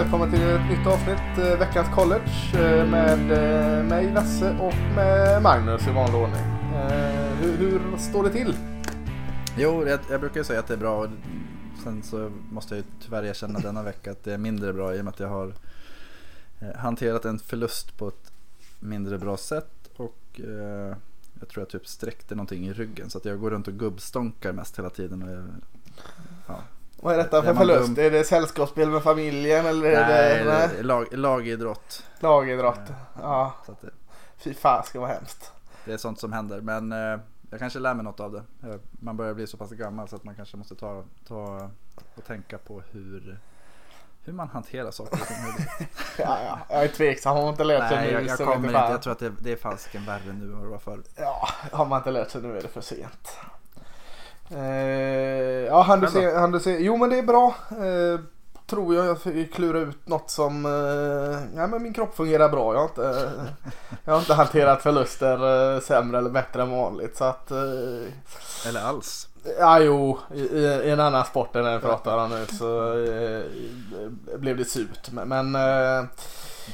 Välkomna till ett nytt avsnitt, eh, veckans college eh, med eh, mig Lasse och med Magnus i vanlig ordning. Hur, hur står det till? Jo, jag, jag brukar ju säga att det är bra. Sen så måste jag ju tyvärr erkänna denna vecka att det är mindre bra i och med att jag har hanterat en förlust på ett mindre bra sätt. Och eh, jag tror jag typ sträckte någonting i ryggen så att jag går runt och gubbstonkar mest hela tiden. Och jag, ja. Vad är detta för Är förlust? dum? Är det sällskapsspel med familjen eller är Nej, det det nej, är lag, lagidrott. lagidrott? Ja, Så att det, fy fan ska vara hemskt. det är sånt som händer. Men eh, jag kanske lär mig något av det. Eh, Man börjar bli så pass gammal så att man kanske måste ta, ta och tänka på hur, hur man hanterar saker och ting. Ja, ja. Jag är tveksam, har man inte lärt sig Nej, nu jag, jag så kommer inte. Jag tror att det, det är falsken värre nu än vad det var förr. Ja, har man inte lärt sig nu är det för sent. Eh, ja, han du Själv då? se, han du se. Jo men det är bra. Eh, tror jag jag klura ut något som, eh, ja men min kropp fungerar bra. Jag har inte, jag har inte hanterat förluster eh, sämre eller bättre än vanligt. Så att, eh, Eller alls. ja jo, i, i, en annan sport än den vi pratar om nu så eh, blev det surt. Men, men eh,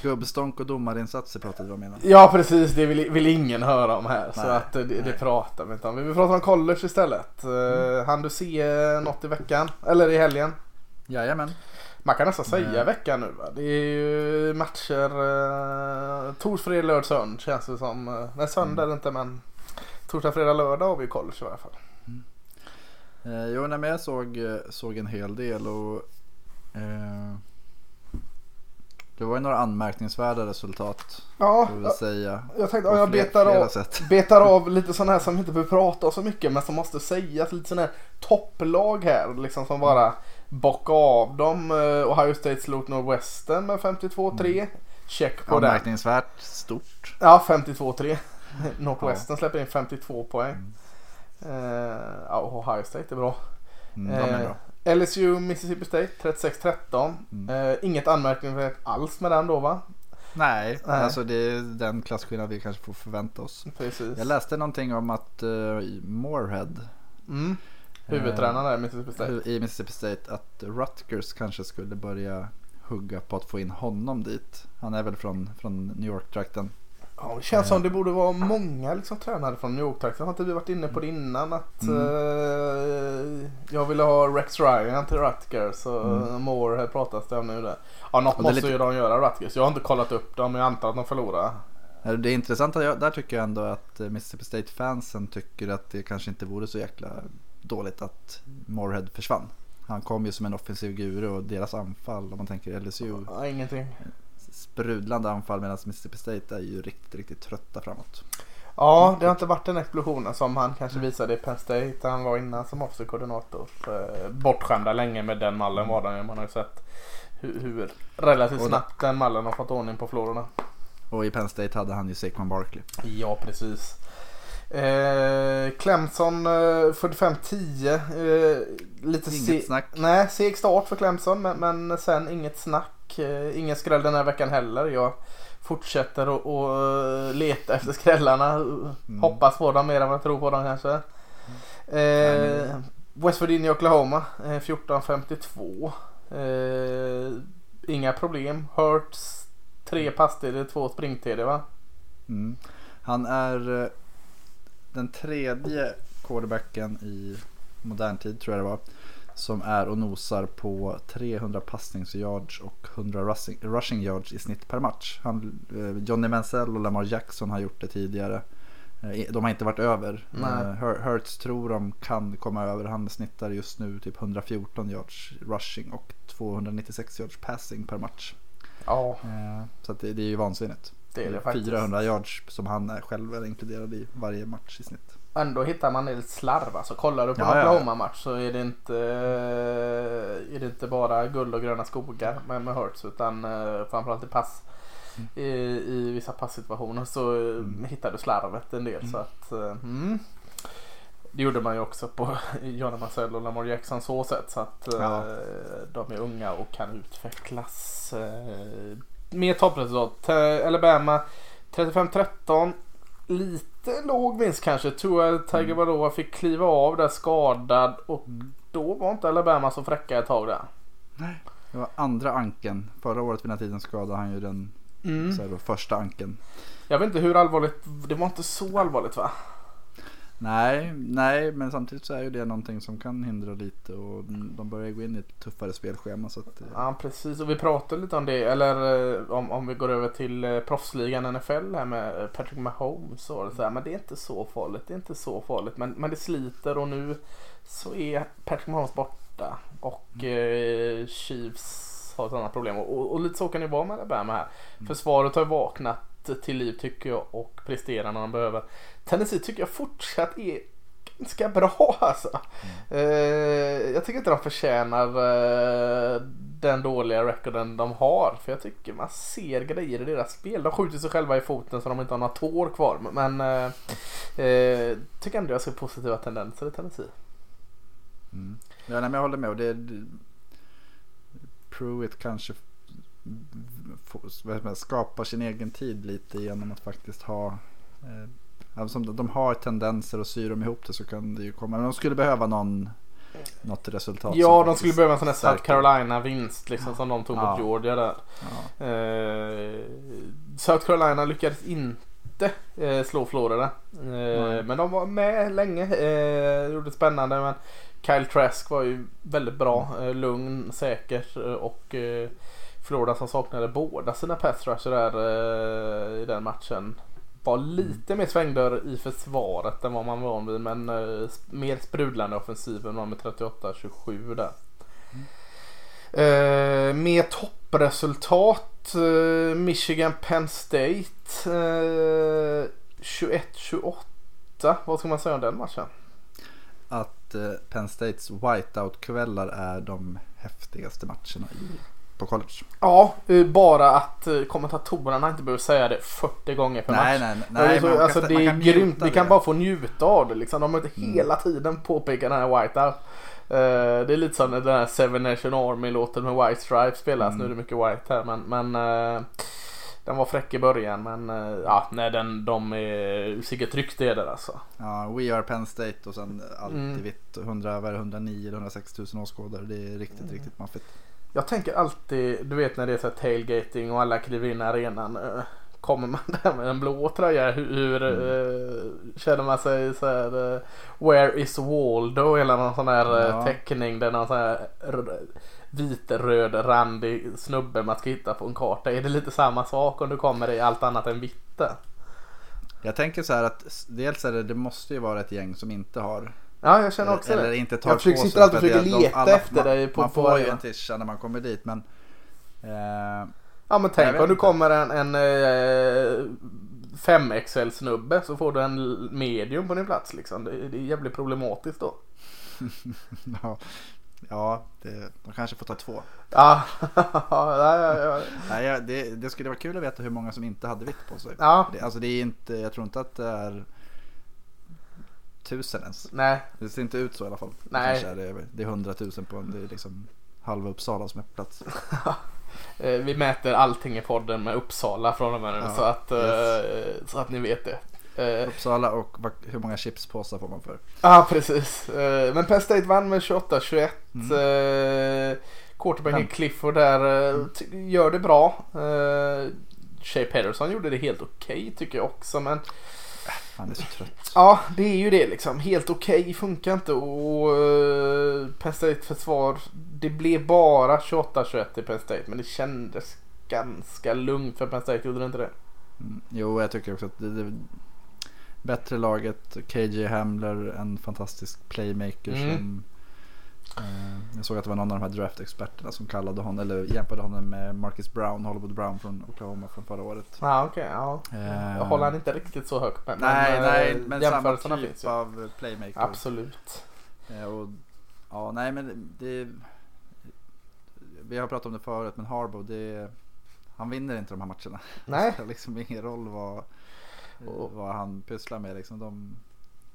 Gubbstånk och domarinsatser pratade vi om innan. Ja precis, det vill, vill ingen höra om här. så Nej, att eh, det, det pratar vi inte om. Vi vill prata om college istället. Mm. hann du se eh, något i veckan? Eller i helgen? Jajamän. Man kan nästan säga Nej. veckan nu va? Det är ju matcher eh, torsdag, lördag, söndag känns det som. Eh, nej söndag är det inte men torsdag, fredag, lördag har vi college i alla fall. Eh, jo, nej, men jag såg, eh, såg en hel del och eh, det var ju några anmärkningsvärda resultat. Ja, jag, säga. jag tänkte om jag betar av, betar av lite sådana här som inte behöver prata så mycket men som måste sägas. Lite sådana här topplag här liksom som bara bocka av dem. Eh, Ohio State slog Northwestern med 52-3. Check på den. Anmärkningsvärt stort. Ja, 52-3. Northwestern släpper in 52 poäng. Eh, ja, Ohio State är bra. Mm, de är Eh, bra. LSU Mississippi State 36-13. Mm. Eh, inget anmärkningsvärt alls med den då va? Nej, nej. alltså det är den klasskillnad vi kanske får förvänta oss. Precis. Jag läste någonting om att uh, Moorhead Mm. Huvudtränaren där i Mississippi State. eh, i Mississippi State att Rutgers kanske skulle börja hugga på att få in honom dit. Han är väl från, från New York-trakten. Ja, det känns som det borde vara många liksom, tränare från New York-trakten. Har inte vi varit inne på det innan? Att Mm. eh, jag ville ha Rex Ryan till Rutgers och Mm. Moore pratas det om nu. Där. Ja, något är måste lite- ju de göra Rutgers. Jag har inte kollat upp dem men jag antar att de förlorar. Eh, Det intressanta, jag- där tycker jag ändå att eh, Mississippi State-fansen tycker att det kanske inte vore så jäkla dåligt att Moorhead försvann. Han kom ju som en offensiv guru och deras anfall, om man tänker LSU, Ja, ingenting. Sprudlande anfall medan Mississippi State är ju riktigt, riktigt trötta framåt. Ja, det har inte varit den explosionen som han kanske visade i Penn State han var innan som offensiv koordinator. Eh, Bortskämda länge med den mallen var de ju. Man har ju sett hur, hur relativt snabbt den mallen har fått ordning på Florida. Och i Penn State hade han ju Saquon Barkley. Ja, precis. Eh, Clemson eh, 45-10. Eh, lite Inget se- snack. Nej, seg start för Clemson men, men sen inget snack. Eh, ingen skräll den här veckan heller. Jag fortsätter att eh, leta efter skrällarna. Mm. Hoppas på dem mer än vad jag tror på dem kanske. Eh, men- West Virginia Oklahoma eh, 14-52. Eh, inga problem. Hurts tre passtider, två springtider va? Mm. Han är eh, den tredje quarterbacken i modern tid tror jag det var. Som är och nosar på 300 passningsyards och 100 rushing, yards i snitt per match. Han, eh, Johnny Mansell och Lamar Jackson har gjort det tidigare. Eh, De har inte varit över. Nej. Eh, Hurts tror de kan komma över. Han snittar just nu typ 114 yards rushing och 296 yards passing per match. Ja, Så det, det är ju vansinnigt. det är det faktiskt. 400 yards som han själv är inkluderad i varje match i snitt. Ändå hittar man lite slarv. Alltså, kollar du på Ja, en. Oklahoma-match så är det, inte, är det inte bara guld och gröna skogar med, med Hurts utan eh, framförallt i pass. I, I vissa passsituationer så eh, Mm. hittar du slarvet en del. Så att, eh, mm. Det gjorde man ju också på Johnny Marcel och Lamar Jackson så sätt. Så att eh, Ja. de är unga och kan utvecklas. Eh, mer toppresultat. Eh, Alabama 35-13. Lite låg vinst kanske. Tua Tagovailoa fick kliva av där skadad och Mm. då var inte Alabama så fräcka ett tag där. Det var andra anken. Förra året vid den här tiden skadade han ju den Mm. så här då, första anken. Jag vet inte hur allvarligt, det var inte så allvarligt va? Nej, nej, men samtidigt så är ju det någonting som kan hindra lite och de börjar gå in i ett tuffare spelschema. Så att, eh, Ja precis och vi pratade lite om det eller eh, om, om vi går över till eh, proffsligan NFL här med Patrick Mahomes och så här, men det är inte så farligt, det är inte så farligt men, men det sliter och nu så är Patrick Mahomes borta och eh, Chiefs har sådana problem och, och, och lite så kan det vara med Alabama här. Försvaret har vaknat till liv tycker jag och presterar när de behöver. Tennessee tycker jag fortsatt är ganska bra alltså. Eh, jag tycker inte de förtjänar eh, den dåliga recorden de har. För jag tycker man ser grejer i deras spel. De skjuter sig själva i foten så de inte har några tår kvar. Men eh, eh tycker ändå jag ser positiva tendenser i Tennessee. Mm. Ja, nej, men jag håller med. Och det, det, Pruitt kanske skapar sin egen tid lite genom att faktiskt ha eh, eh, alltså, om de har tendenser och syr de ihop det så kan det ju komma. Men de skulle behöva någon, något resultat. Ja, de skulle behöva en sån här South stärker. Carolina vinst liksom som de tog Ja. mot Georgia där. Ja. Eh, South Carolina lyckades inte eh, slå Florida. Eh, men de var med länge. Eh, gjorde det spännande. Men Kyle Trask var ju väldigt bra. Eh, lugn, säker eh, och eh, Florida som saknade båda sina pass där i den matchen. Var lite mer svängdörr i försvaret än vad man var van vid. Men eh, mer sprudlande offensiven var med 38-27 där. Eh, med toppresultat eh, Michigan Penn State eh, 21-28. Vad ska man säga om den matchen? Att eh, Penn States whiteout-kvällar är de häftigaste matcherna i, på college. Ja, eh, bara att eh, kommentatorerna inte behöver säga det 40 gånger per Nej, match. nej, nej. det är, så, men man alltså, kan- det är grymt. Vi kan bara få njuta av det. Liksom. De har inte Mm. hela tiden påpekat den här whiteout. Uh, det är lite som den här Seven Nation Army-låten med White Stripes spelas. Mm. Nu är det mycket white här men, men eh, den var fräck i början men uh, ja, nej, den, de är säkert tryckt det där alltså. Ja, We Are Penn State och sen allt Mm. i vitt. 100, vad är det, 109 eller 106 000 åskådare. Det är riktigt, Mm. riktigt maffigt. Jag tänker alltid, du vet när det är så tailgating och alla kliver in i arenan. eh, Kommer man där med en blå tröja, hur, hur eh, känner man sig så här eh, Where is Waldo? Eller någon sån här Ja. teckning där någon sån här vitröd randig snubbe man ska hitta på en karta. Är det lite samma sak om du kommer i allt annat än vitt? Jag tänker så här att dels är det, det måste ju vara ett gäng som inte har. Ja, jag känner också eller det. inte tar Jag försöker, sitter alltid och försöker leta alla- efter man, dig på, Man på får ju en tischa när man kommer dit men. Eh, Ja men tänk om du kommer en, en eh, 5XL snubbe så får du en medium på din plats liksom. Det, det är jävligt problematiskt då. ja, ja det, de kanske får ta två. Ja, ja. Nej, det, det skulle vara kul att veta hur många som inte hade vitt på sig. ja. Det, alltså det är inte, jag tror inte att det är tusen ens. Nej, Det ser inte ut så i alla fall. Nej. Kanske är det, det är hundratusen på en, det är liksom halva Uppsala som är på plats. eh, vi mäter allting i podden med Uppsala från och med nu Ja, så, att, eh, yes. så att ni vet det. Eh, Uppsala och hur många chipspåsar får man för? Ja, precis. Eh, Men Penn State vann med 28-21. Mm. Mm. Quarterbacken. Clifford där ty- gör det bra. Shea Pederson gjorde det helt okej tycker jag också. Men Han är så trött. ja, det är ju det liksom. Helt okej funkar inte. Och uh, Penn State försvar. Det blev bara 28-21 i Penn State. Men det kändes ganska lugnt för Penn State. Gjorde det inte det? Mm. Jo, jag tycker också att det, det bättre laget. KJ Hamler, en fantastisk playmaker Mm. som jag såg att det var någon av de här draftexperterna som kallade honom, eller jämförde honom med Marcus Brown, Hollywood Brown från Oklahoma från förra året. Ja, okej. ja. Eh, Jag håller han inte riktigt så högt med. Nej, men, nej, eh, men samma jämförelserna typ finns ju. av playmaker. Absolut. Eh, och, ja, nej men det... Vi har pratat om det förut men Harbo det... Han vinner inte de här matcherna. Nej. Det spelar liksom ingen roll vad, Och- vad han pysslar med. Liksom de,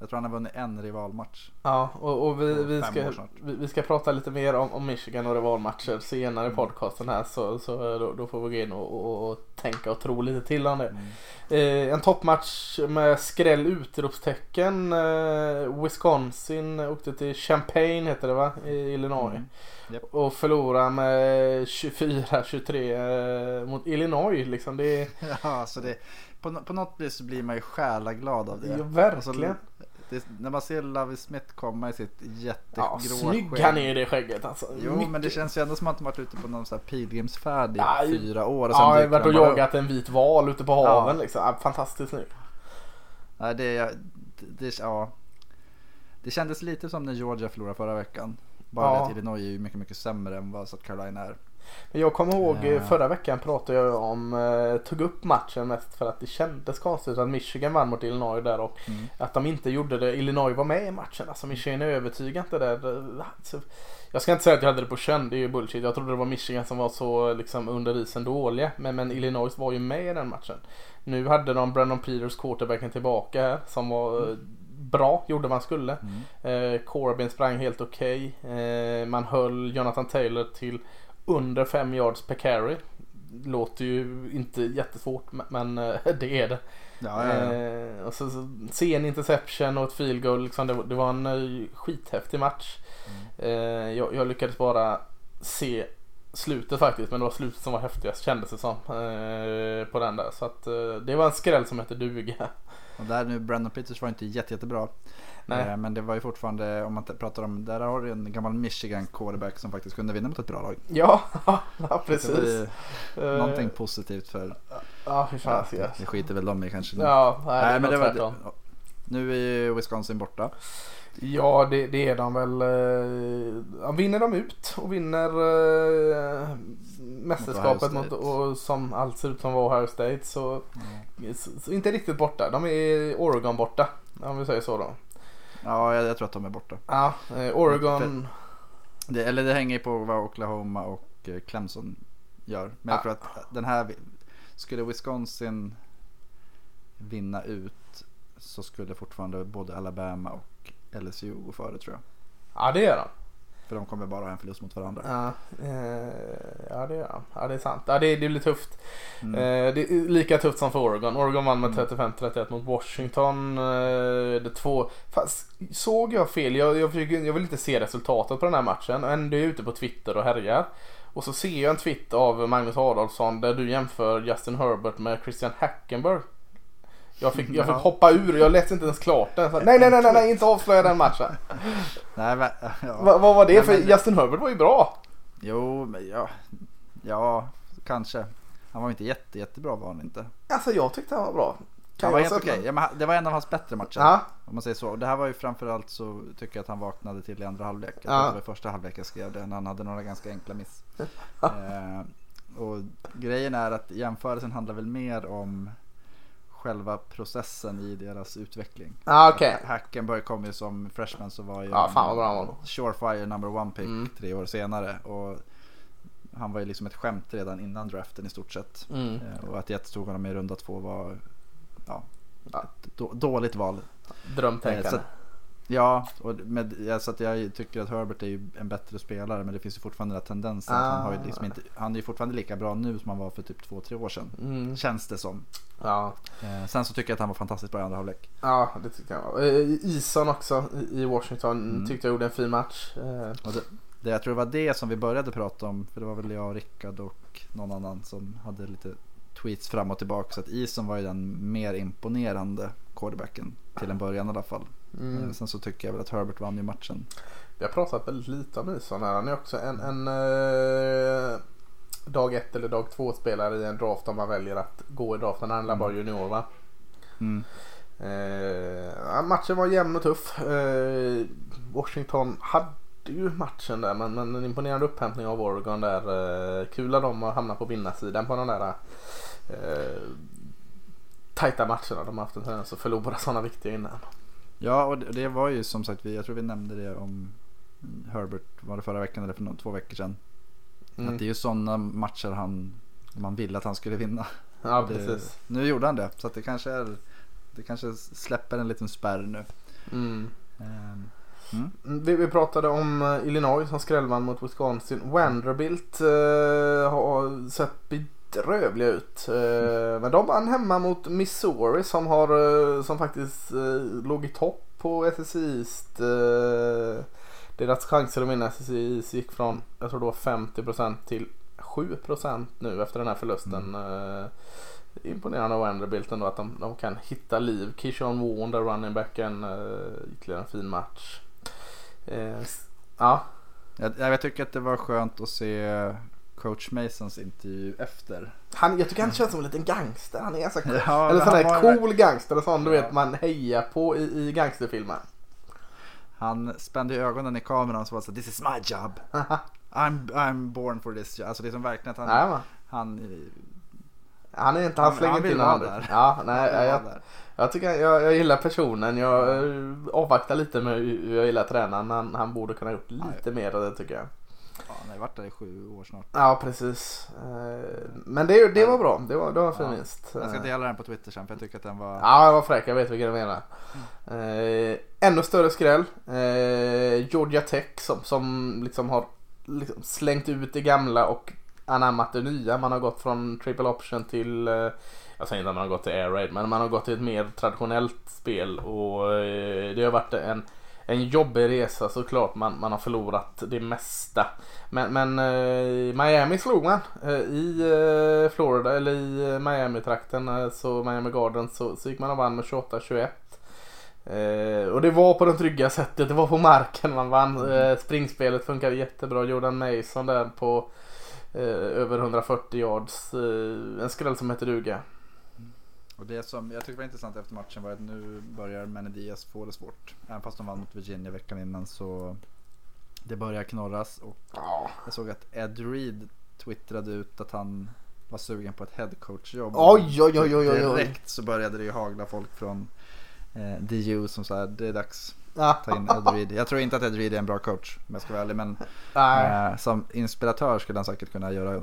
Jag tror han har vunnit en rivalmatch. Ja, och, och vi, vi, ska, vi, vi ska prata lite mer om, om Michigan och rivalmatcher senare Mm. i podcasten här så, så då, då får vi gå in och, och, och tänka och tro lite till om det. Mm. Eh, en toppmatch med skräll utropstecken. Eh, Wisconsin åkte till Champaign heter det va? I Illinois. Mm. Japp. Och förlorade med 24-23 eh, mot Illinois liksom. Det Ja, så det, på, nå- på något vis så blir man ju själaglad av det. ja, verkligen. Alltså, det, när man ser Lavi Smith komma i sitt jättegrå Ja, snygg skägg. han är i det skägget alltså. Jo Mycket- men det känns ju ändå som att de varit ute på någon sån här pilgrimsfärd i Ja, fyra år. Och Ja, har dyker varit och jagat en vit val ute på haven Ja. liksom. Ja, fantastiskt snygg. det, det, det, ja. det kändes lite som när Georgia förlorade förra veckan. Bara Ja. det att Illinois är ju mycket, mycket sämre än vad South Carolina är. Men Jag kommer ihåg eh, Ja. förra veckan pratade jag om, eh, tog upp matchen mest för att det kändes konstigt att Michigan vann mot Illinois där och Mm. att de inte gjorde det. Illinois var med i matchen. Alltså Michigan är övertygande inte där. Alltså, Jag ska inte säga att jag hade det på känn, det är ju bullshit. Jag trodde det var Michigan som var så liksom under isen dåliga. Men, men Illinois var ju med i den matchen. Nu hade de Brandon Peters quarterbacken tillbaka här som var eh, bra, gjorde vad han skulle. Mm. Eh, Corbin sprang helt okej. Eh, man höll Jonathan Taylor till under 5 yards per carry. Låter ju inte jättesvårt men- eh, det är det. Ja, ja, ja. Eh, och så, så sen interception och ett field goal. Liksom, det, var- det var en eh, skithäftig match. Mm. Jag, jag lyckades bara se slutet faktiskt men det var slutet som var häftigast kändes det som. På den där. Så att det var en skräll som hette duga. Och där nu, Brandon Peters var inte jätte, jättebra. Nej. Eh, Men det var ju fortfarande, om man pratar om, där har du en gammal Michigan quarterback som faktiskt kunde vinna mot ett bra lag. Ja, ja precis. Eh, någonting positivt för, Ja, hur fan ja, det skiter väl de i kanske. nu. Ja, nej, Nej, men det var, tvärtom. nu är ju Wisconsin borta. Ja, det, det är de väl. eh, vinner de ut och vinner mästerskapet mot, och som allt ser ut som var Ohio State så, så, så inte riktigt borta. De är Oregon borta. Om vi säger så då. Ja, jag, jag tror att de är borta. Ja, eh, Oregon. Det, eller det hänger på vad Oklahoma och eh, Clemson gör. Men jag tror att den här, skulle Wisconsin vinna ut så skulle fortfarande både Alabama och LSU gå före tror jag. Ja, det gör de. För de kommer bara ha en förlust mot varandra. Ja, eh, ja det de. Ja, det är sant. Ja, det, det blir tufft. Mm. Eh, det är lika tufft som för Oregon. Oregon vann med 35-31 mot Washington. Eh, det två... Fast såg jag fel? Jag, jag, försöker, jag vill inte se resultatet på den här matchen. Ändå är jag ute på Twitter och härjar. Och så ser jag en tweet av Magnus Adolfsson där du jämför Justin Herbert med Christian Hackenberg. Jag fick, jag fick Ja. hoppa ur, jag läste inte ens klart den. Så, nej, nej, nej, nej, inte avslöja den matchen. Nej, men, ja. Va, vad var det? Nej, För men- Justin Herbert var ju bra. Jo, men ja, ja, kanske. Han var ju inte jätte, jättebra var han inte. Alltså jag tyckte han var bra. Kan Han var helt okej. Ja, men han- det var en av hans bättre matcher. Ja, Om man säger så. Och det här var ju framförallt så tycker jag att han vaknade till i andra halvlek. Ja. det var i första halvlek jag skrev det. När han hade några ganska enkla miss. eh, och grejen är att jämförelsen handlar väl mer om själva processen i deras utveckling. ah, okej. Hackenberg kom ju som freshman så var ju Ja, fan bra. Surefire number one pick Mm. tre år senare. Och han var ju liksom ett skämt redan innan draften i stort sett. Mm. Eh, och att jag tog honom i runda två var ja, ett då, dåligt val. Drömtänkande. Ja, och med, ja, så att jag tycker att Herbert är en bättre spelare men det finns ju fortfarande den här tendensen. att Han, har ju Ah. liksom inte, han är ju fortfarande lika bra nu som han var för typ två, tre år sedan. Mm. Känns det som. Ja. Eh, sen så tycker jag att han var fantastiskt bra i andra halvlek. ja, det tyckte jag. Eh, Ison också i- Washington Mm. tyckte jag gjorde en fin match. Eh, det, det, jag tror det var det som vi började prata om. För det var väl jag Rickard och någon annan som hade lite tweets fram och tillbaka. Så att Ison var ju den mer imponerande quarterbacken. Till en början i alla fall. Mm. Eh, sen så tycker jag väl att Herbert vann ju matchen. Vi har pratat väldigt lite om Ison här. Han är också en, en eh, dag ett eller dag två spelare i en draft om man väljer att gå i draften. Han är bara junior va? Mm. Eh, matchen var jämn och tuff. Eh, Washington hade ju matchen där men, men en imponerande upphämtning av Oregon där. Eh, kul av dem att hamna på vinnarsidan på de där eh, tajta matcherna. De har haft en tendens att förlora sådana viktiga innan. Ja, och det, var ju som sagt, vi- jag tror vi nämnde det om Herbert, var det förra veckan eller för två veckor sedan. Mm. Att det är ju sådana matcher han, man ville att han skulle vinna. Ja det, precis. Nu gjorde han det, så det kanske är, det kanske släpper en liten spärr nu. Mm. Ehm, mm. Vi, vi pratade om eh, Illinois som skrällvann mot Wisconsin. Vanderbilt eh, har sett bedrövliga ut. Eh, men de vann hemma mot Missouri som, har, eh, som faktiskt eh, låg i topp på SSI East. Deras chanser att vinna SSI East gick från, jag tror det var 50% till 7% nu efter den här förlusten. Eh, imponerande av Vanderbilt ändå att de, de kan hitta liv. Kishon Warren, där running backen, ytterligare en fin match. Ja, Jag, jag tycker att det var skönt att se coach Masons intervju efter. han, jag tycker han känns som en liten gangster. Han är ganska cool. Ja, Eller sån var- cool gangster. och Sån du Ja. vet man hejar på i, i gangsterfilmer. Han spände ögonen i kameran och så var det så This is my job. I'm, I'm born for this job. Alltså det är som verkligen att han, Nej, man. han, Han är inte, Han- han slänger han vara handen. där. Ja, nej, jag, där. jag, tycker, jag, jag gillar personen. Jag eh, avvaktar lite med hur jag gillar tränaren. Han, han borde kunna gjort lite mer det tycker jag. Ja, han har varit där i sju år snart. Ja, precis. Eh, Men det, det var bra. Det var, det var en fin Ja. vinst. Jag ska dela den på Twitter sen för jag tycker att den var... Ja, jag var fräck. Jag vet vilken du menar. Eh, ännu större skräll. Eh, Georgia Tech som, som liksom har liksom slängt ut det gamla och anammat det nya. Man har gått från triple option till, jag säger inte att man har gått till air raid, men man har gått till ett mer traditionellt spel och det har varit en en jobbig resa såklart. Man, man har förlorat det mesta. Men, men eh, Miami slog man. Eh, I eh, Florida eller i eh, Miami-trakten, eh, så Miami Gardens, så, så gick man och vann med 28-21. Eh, och det var på det trygga sättet. Det var på marken man vann. Eh, springspelet funkade jättebra. Jordan Mason där på eh, över 140 yards. Eh, en skräll som heter duga. Och det som jag tyckte var intressant efter matchen var att nu börjar Manny Diaz få det svårt. Även fast de vann mot Virginia veckan innan så det börjar knorras och Ja. jag såg att Ed Reed twittrade ut att han var sugen på ett headcoach-jobb. Oj, oj, oj, oj, oj. Direkt så började det ju hagla folk från eh, DU som sa det är dags ta in Ed Reed. Jag tror inte att Ed Reed är en bra coach om jag ska vara ärlig men eh, som inspiratör skulle han säkert kunna göra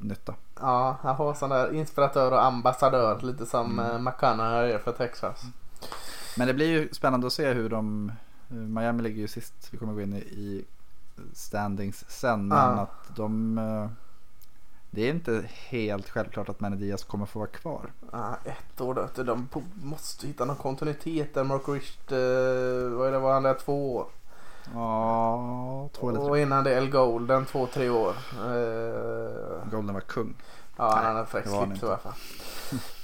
nytta. Ja, han var sån där inspiratör och ambassadör. Lite som Mm. mm. McConaughey är för Texas. Men det blir ju spännande att se hur de eh, Miami ligger ju sist. Vi kommer gå in i, i standings sen. Men Ja. att de eh, Det är inte helt självklart att Manny Diaz kommer få vara kvar. Ja, ett år då. De måste hitta någon kontinuitet där. Mark Richt, eh, vad är det, var han där två år? Ja, två eller Och tre. innan det El Golden två, tre år. Eh, Golden var kung. Ja, han hade han slips i alla fall.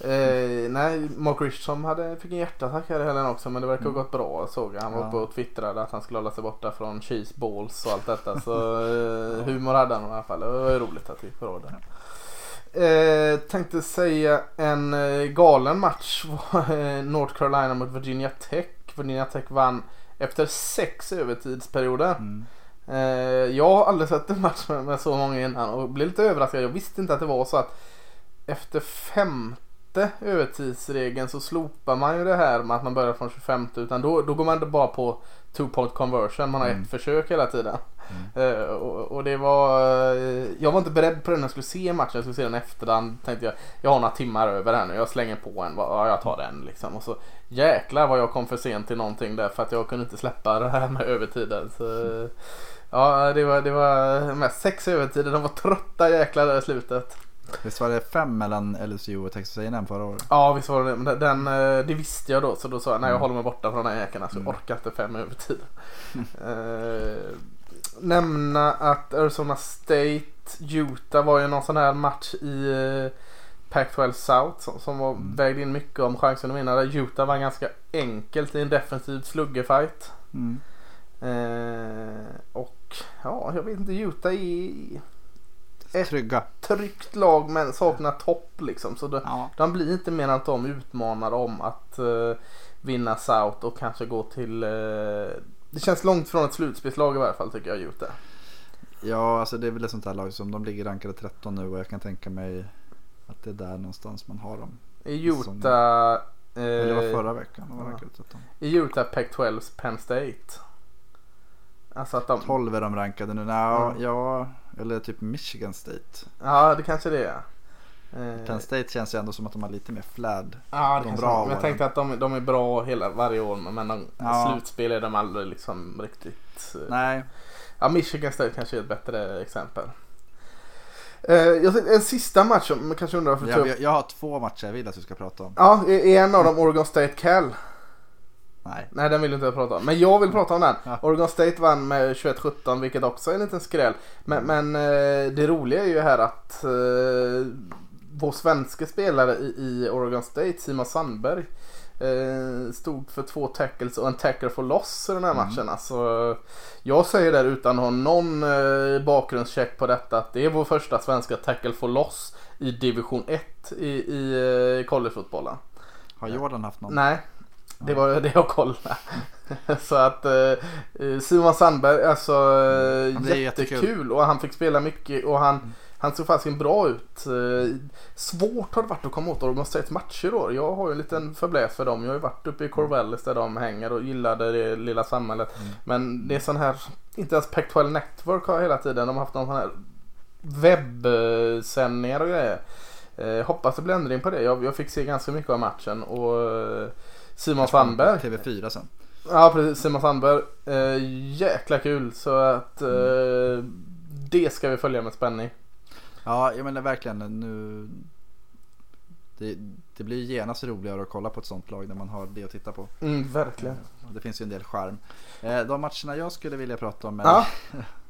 eh, nej, Mark Richt som hade, fick en hjärtattack här i helgen också. Men det verkar ha Mm. gått bra såg jag. Han var Ja. uppe och twittrade att han skulle hålla sig borta från cheese balls och allt detta. Så eh, humor hade han i alla fall. Det var roligt att gick bra där. Eh, tänkte säga en eh, galen match var eh, North Carolina mot Virginia Tech. Virginia Tech vann efter sex övertidsperioder. Mm. Eh, jag har aldrig sett en match med, med så många innan och blev lite överraskad. Jag visste inte att det var så att efter femte övertidsregeln så slopar man ju det här med att man börjar från 25 utan då, då går man inte bara på two point conversion. Man har Mm. ett försök hela tiden. Eh, och, och det var, eh, jag var inte beredd på den när jag skulle se matchen. Jag skulle se den efterhand. Tänkte jag, jag har några timmar över här nu. Jag slänger på en. Ja, jag tar den liksom. Och så jäklar vad jag kom för sent till någonting där för att jag kunde inte släppa det här med övertiden. Så, ja, det var, det var med sex övertider. De var trötta jäklar där i slutet. Visst var det fem mellan LSU och Texas A&M förra året? Ja, visst var det det. Men den, eh, det visste jag då. Så då sa jag, nej jag Mm. håller mig borta från den här jäkeln. Alltså, jag Mm. orkar inte fem övertider. Eh, nämna att Arizona State, Utah var ju någon sån här match i eh, Pac-12 South som, som var, Mm. vägde in mycket om chansen att vinna. Utah var ganska enkelt i en defensiv sluggerfight. Mm. Eh, och ja, jag vet inte. Utah är Ett- Trygga. tryggt lag men saknar topp liksom. Så det, Ja. de blir inte mer än att de utmanar om att eh, vinna South och kanske gå till... eh, det känns långt från ett slutspelslag i varje fall tycker jag Utah. ja, alltså det är väl ett sånt här lag som de ligger rankade 13 nu och jag kan tänka mig att det är där någonstans man har dem. I Utah... Eh, Eller det var förra veckan de var ja. rankade 13. I Utah Pac-12 Penn State. Alltså att de... 12 är de rankade nu. Nå, Mm. ja, eller typ Michigan State. Ja det kanske det är. Eh, Penn State känns ju ändå som att de har lite mer flärd. Ja, det de bra. Men jag tänkte att de, de är bra hela, varje år men de, Ja. slutspel är de aldrig liksom riktigt. eh, Nej, Ja, Michigan State kanske är ett bättre exempel. Eh, en sista match som kanske undrar varför jag, jag, jag har två matcher jag vill att du ska prata om. Ja, en av dem Oregon State Cal? Nej. Nej, den vill inte jag prata om. Men jag vill prata om den. Ja. Oregon State vann med 21-17 vilket också är en liten skräll. Men, men eh, det roliga är ju här att eh, vår svenska spelare i, i Oregon State, Simon Sandberg, eh, stod för två tackles och en tackle for loss i den här Mm. matchen. Alltså, jag säger där utan att ha någon eh, bakgrundscheck på detta att det är vår första svenska tackle for loss i division 1 i, i eh, collegefotbollen. Har Jordan haft någon? Nej, det var det jag kollade. Så att eh, Simon Sandberg, alltså eh, är jättekul. jättekul. och han fick spela mycket och han, han såg faktiskt bra ut. Eh, svårt har det varit att komma åt Oregon States matcher då. Jag har ju en liten förbläs för dem. Jag har ju varit uppe i Corvallis där de hänger och gillade det lilla samhället. Mm. Men det är sån här, inte ens Pac-12 Network har hela tiden. De har haft någon sån här webbsändningar och grejer. Eh, hoppas det blir ändring på det. Jag, jag fick se ganska mycket av matchen och eh, Simon Sandberg. TV4 sen. Ja precis, Simon Sandberg. Eh, jäkla kul så att eh, det ska vi följa med spänning. Ja, jag menar verkligen nu. Det, det blir genast roligare att kolla på ett sånt lag när man har det att titta på. Mm, verkligen. Och Det finns ju en del charm. Eh, De matcherna jag skulle vilja prata om är, Ja.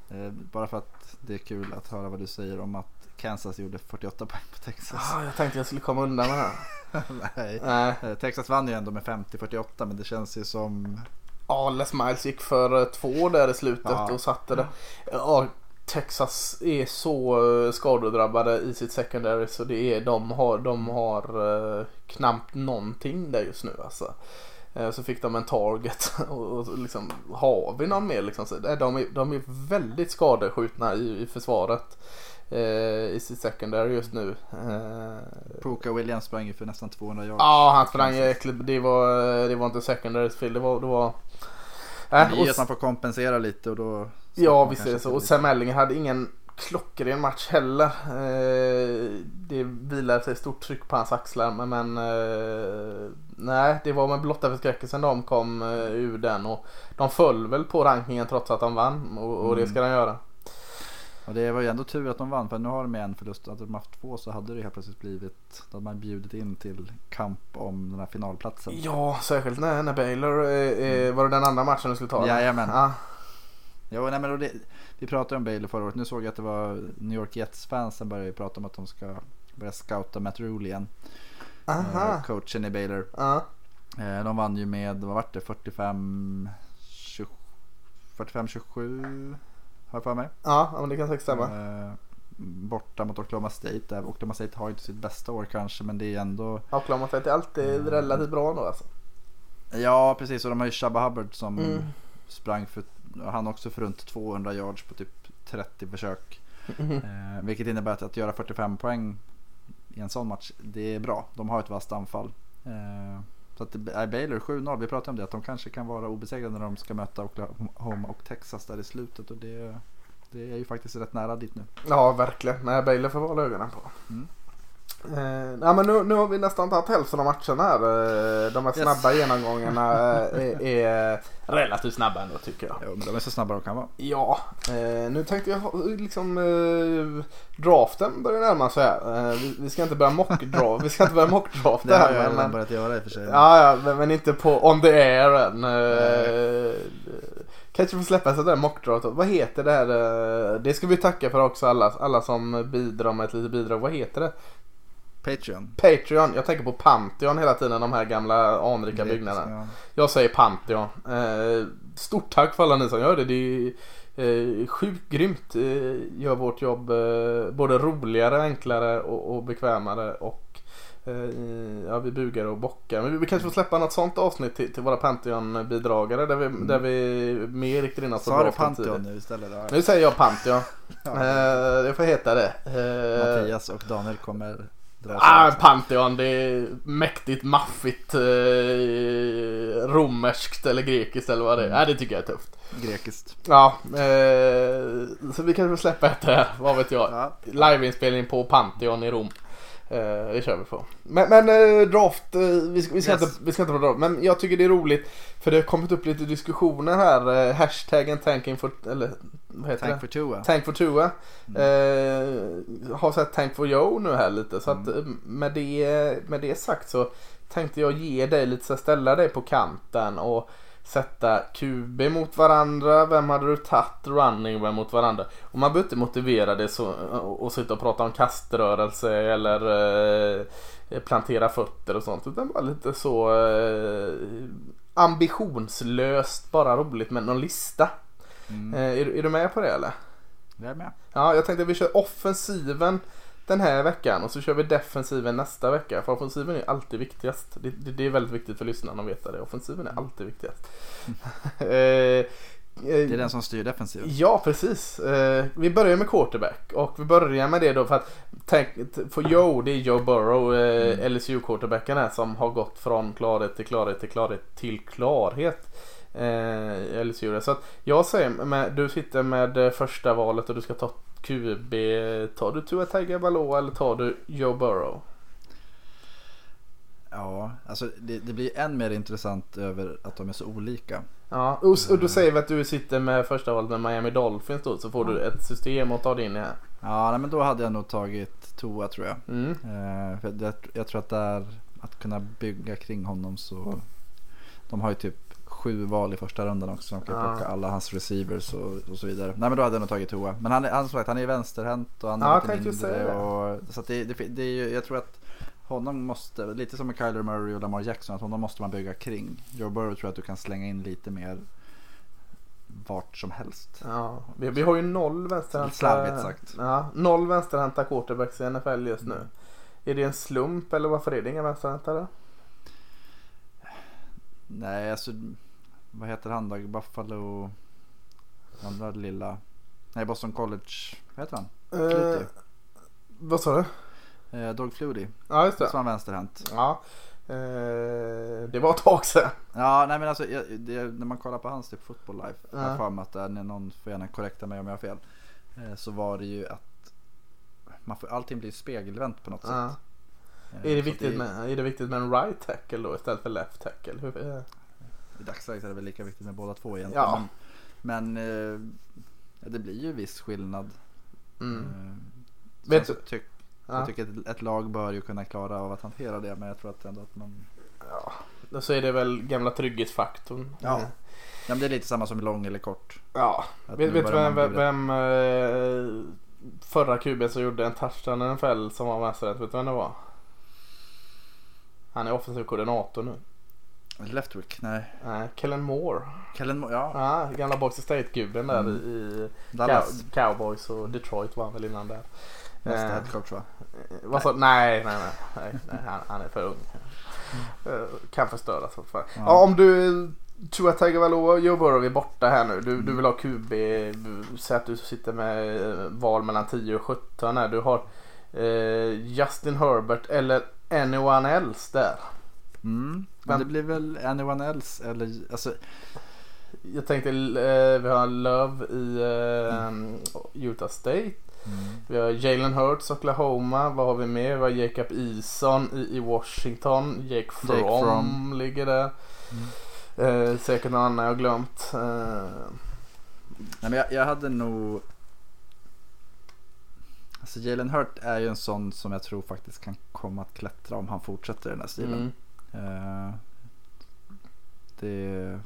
eh, bara för att det är kul att höra vad du säger om att Kansas gjorde 48 poäng på Texas. Ah, jag tänkte jag skulle komma undan med det här. Nej. Nej. Texas vann ju ändå med 50-48 men det känns ju som Ja, Les Miles gick för eh, två där i slutet Ja. och satte det. Ja, Texas är så eh, skadedrabbade i sitt secondary så det är, de har, de har eh, knappt någonting där just nu alltså. Eh, Så fick de en target och, och liksom, har vi någon mer liksom? Så, de, är, de är väldigt skadeskjutna i, i försvaret. Eh, I sitt secondary just nu. Eh, Puka Williams sprang ju för nästan 200 yards. Ja, han sprang äckligt. Det var, det var inte secondary fel. Det var... Det var äh, Det är och, ju att man får kompensera lite och då ja, visst är det så. Och. Sam Ellinger hade ingen klockren match heller. Eh, det vilade sig stort tryck på hans axlar. Men, men eh, nej, det var med blotta förskräckelsen de kom eh, ur den. Och de föll väl på rankingen trots att de vann. Och, och det Mm. ska de göra. Och det var ju ändå tur att de vann för nu har de en förlust. Hade de haft två så hade det helt plötsligt blivit. Då hade man bjudit in till kamp om den här finalplatsen. Ja, särskilt när, när Baylor, eh, eh, var det den andra matchen du skulle ta? Jajamän. Ja. Jo, nej, men det, vi pratade om Baylor förra året. Nu såg jag att det var New York Jets-fansen började ju prata om att de ska börja scouta Matt Rule igen. Aha. Eh, coachen i Baylor. Eh, de vann ju med, vad vart det, 45 20 45-27 har jag för mig. Ja, men det kan säkert stämma. Eh, borta mot Oklahoma State. Där. Oklahoma State har ju inte sitt bästa år kanske men det är ändå. Oklahoma State är alltid Mm. relativt bra ändå alltså. Ja precis och de har ju Shabba Hubbard som Mm. sprang för, han också för runt 200 yards på typ 30 försök. Mhm. Eh, vilket innebär att, att göra 45 poäng i en sån match, det är bra. De har ett vasst anfall. Eh, så att är Baylor 7-0, vi pratade om det, att de kanske kan vara obesegrade när de ska möta Oklahoma och Texas där i slutet. Och det, det är ju faktiskt rätt nära dit nu. Ja, verkligen. Nej, Baylor får vi hålla ögonen på. Mm. Eh, nej, men nu, nu har vi nästan tagit hälften av matcherna här. Eh, de här Yes. snabba genomgångarna eh, är, är relativt snabba ändå tycker jag. Jo, de är så snabba de kan vara. Ja, eh, nu tänkte jag liksom eh, draften börjar närma sig här. Eh, vi, vi ska inte börja mock-draft. vi ska inte börja mock-draft Det har här. jag Men, redan men, börjat göra i och för sig. ja, ja, men, inte på on the air än. Eh, kanske får släppa sig där mock-draft. Vad heter det här? Det ska vi tacka för också alla, alla som bidrar med ett litet bidrag. Vad heter det? Patreon. Patreon. Jag tänker på Pantheon hela tiden. De här gamla anrika byggnaderna. Ja. Jag säger Pantheon. Eh, stort tack för alla ni som gör det. Det är eh, sjukt grymt. Eh, gör vårt jobb eh, både roligare, enklare och, och bekvämare. Och eh, ja, vi bugar och bockar. Men vi, kanske får släppa något sånt avsnitt till, till våra Pantheon-bidragare. Där vi, där vi mer riktar in oss på Sa du Pantheon nu istället? Ja. Nu säger jag Pantheon. Ja. Eh, det får heta det. Eh, Mattias och Daniel kommer dra Ah. Pantheon, det är mäktigt, maffigt, eh, romerskt eller grekiskt eller vad det är. Mm. Ja, det tycker jag är tufft. Grekiskt. Ja, eh, så vi kanske får släppa ett här, vad vet jag. Ja. Liveinspelning på Pantheon i Rom. Eh, det kör vi på. Men, men eh, draft, eh, vi, ska, vi, ska Yes. inte, vi ska inte prata draft. Men jag tycker det är roligt för det har kommit upp lite diskussioner här. Eh, hashtaggen tanking for, eller vad heter Tank det? for Tua. Tank for Tua. Eh, har sett Tank for Joe nu här lite. Så att eh, med det, med det sagt så tänkte jag ge dig lite, så ställa dig på kanten och sätta QB mot varandra. Vem hade du tagit running vem mot varandra? Och man behöver inte motivera det så, och, och sitta och prata om kaströrelse eller eh, plantera fötter och sånt. Utan bara lite så eh, ambitionslöst, bara roligt med någon lista. Mm. Eh, är, är du med på det eller? Jag är med. Ja, jag tänkte att vi kör offensiven den här veckan och så kör vi defensiven nästa vecka. För offensiven är alltid viktigast. Det, det, det är väldigt viktigt för lyssnarna att veta det. Offensiven är alltid viktigast. eh, Det är den som styr defensiven. Ja, precis. Eh, vi börjar med quarterback och vi börjar med det då för att tänk, för Joe, det är Joe Burrow, eh, LSU-quarterbacken här som har gått från klarhet till klarhet till klarhet till klarhet. Eh, LSU. Så att jag säger, med, du sitter med eh, första valet och du ska ta QB. Tar du Tua Tagovailoa eller tar du Joe Burrow? Ja, alltså det, det blir än mer intressant över att de är så olika. Ja, och, och då säger vi att du sitter med första valet med Miami Dolphins då så får du ett system att ta dig in i här. Ja, nej, men då hade jag nog tagit Toa tror jag. Mm. Eh, för jag, jag tror att där, att kunna bygga kring honom så. De har ju typ sju val i första rundan också. De kan Ja. plocka alla hans receivers och, och så vidare. Nej men då hade jag nog tagit Toa. Men han, han, sagt, han är vänsterhänt och han Ja, är jag lite mindre. Och, så det, det, det är ju, jag tror att honom måste, lite som med Kyler Murray och Lamar Jackson, att honom måste man bygga kring. Joe Burrow tror jag att du kan slänga in lite mer vart som helst. Ja, vi, vi har ju noll vänsterhänta. Slarvigt sagt. Ja, noll vänsterhänta quarterbacks i NFL just nu. Är det en slump eller varför är det inga vänsterhäntare? Nej, alltså vad heter han då? Buffalo, andra lilla, nej Boston College, vad heter han? Eh, vad sa du? Eh, Dog Flutie, Ja, just det. som var vänsterhänt. Ja, eh, det var ett tag sedan. Ja, nej men alltså jag, det, när man kollar på hans typ Football Life, Ja. har jag för mig att där, någon får gärna korrekta mig om jag har fel, eh, så var det ju att man får, allting blir spegelvänt på något sätt. Eh, Är det, så viktigt det- med, är det viktigt med en right tackle då istället för left tackle? Hur, eh, I dagsläget är det väl lika viktigt med båda två egentligen. Ja. Men, men eh, ja, det blir ju viss skillnad. mm. Eh, Vet du- tyck, Ja. Jag tycker att ett lag bör ju kunna klara av att hantera det. Men jag tror att ändå att man... Ja, då är det väl gamla trygghetsfaktorn. Ja. Eh, Ja, men det är lite samma som lång eller kort. ja. Att Vet, du vem, vem, vem eh, förra QB som gjorde en touchdown i NFL som var vänsterhänt? Vet du vem det var? Han är offensiv koordinator nu. Leftwick? Nej. Nej, Kellen Moore. Kellen Mo- Ja, Ja, gamla Boxer State-gubben där Mm. i Dallas. Cow- Cowboys och Detroit var han väl innan där. Nästa Eh, headcoach va? Eh, Vad sa nej, nej, nej, nej, han, han är för ung. Eh, Kan förstöras fortfarande. Ja. Ja. om du Tua Tagovailoa och Joe Burrow är borta här nu. Du, du vill ha QB. Säg att du sitter med eh, val mellan 10 och 17 här. Du har eh, Justin Herbert eller anyone else där. Mm. Men det blir väl anyone else eller alltså. Jag tänkte eh, vi har Love i eh, Utah State. Mm. Vi har Jalen Hurts Oklahoma. Vad har vi mer? Vi har Jacob Eason i, i Washington. Jake From, Jake Fromm. ligger där. Eh, säkert någon annan jag har glömt. Eh, Nej, men jag, jag hade nog. Alltså Jalen Hurt är ju en sån som jag tror faktiskt kan komma att klättra om han fortsätter den här stilen. mm. Eh, det,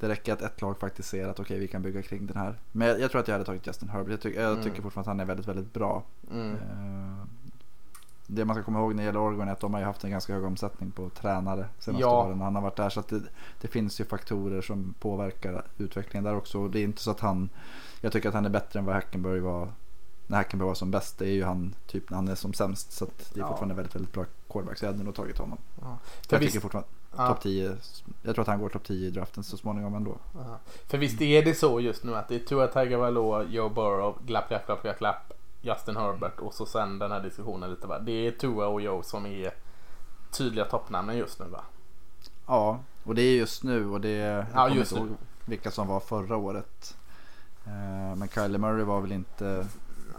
det räcker att ett lag faktiskt ser att okej vi kan bygga kring den här. Men jag, jag tror att jag hade tagit Justin Herbert. Jag, tyck, jag Mm. tycker fortfarande att han är väldigt, väldigt bra. Mm. Eh, det man ska komma ihåg när det gäller Oregon är att de har ju haft en ganska hög omsättning på tränare senaste Ja. åren han har varit där. Så att det, det finns ju faktorer som påverkar utvecklingen där också. Det är inte så att han, jag tycker att han är bättre än vad Hackenberg var när Hackenberg var som bäst. Det är ju han typ när han är som sämst. Så att det är Ja. fortfarande väldigt, väldigt bra quarterback. Så jag hade nog tagit honom. Ja. För, Jag visst, tycker fortfarande ja, topp 10. Jag tror att han går topp 10 i draften så småningom ändå. ja. för visst är det så just nu att det är Tua Tagovailoa, Joe Burrow, glapp, glapp, glapp, glapp, glapp, Justin Herbert och så sen den här diskussionen lite va. Det är Tua och Joe som är tydliga toppnamnen just nu va. Ja, och det är just nu och det jag Ja, just nu. vilka som var förra året. Eh, Men Kyler Murray var väl inte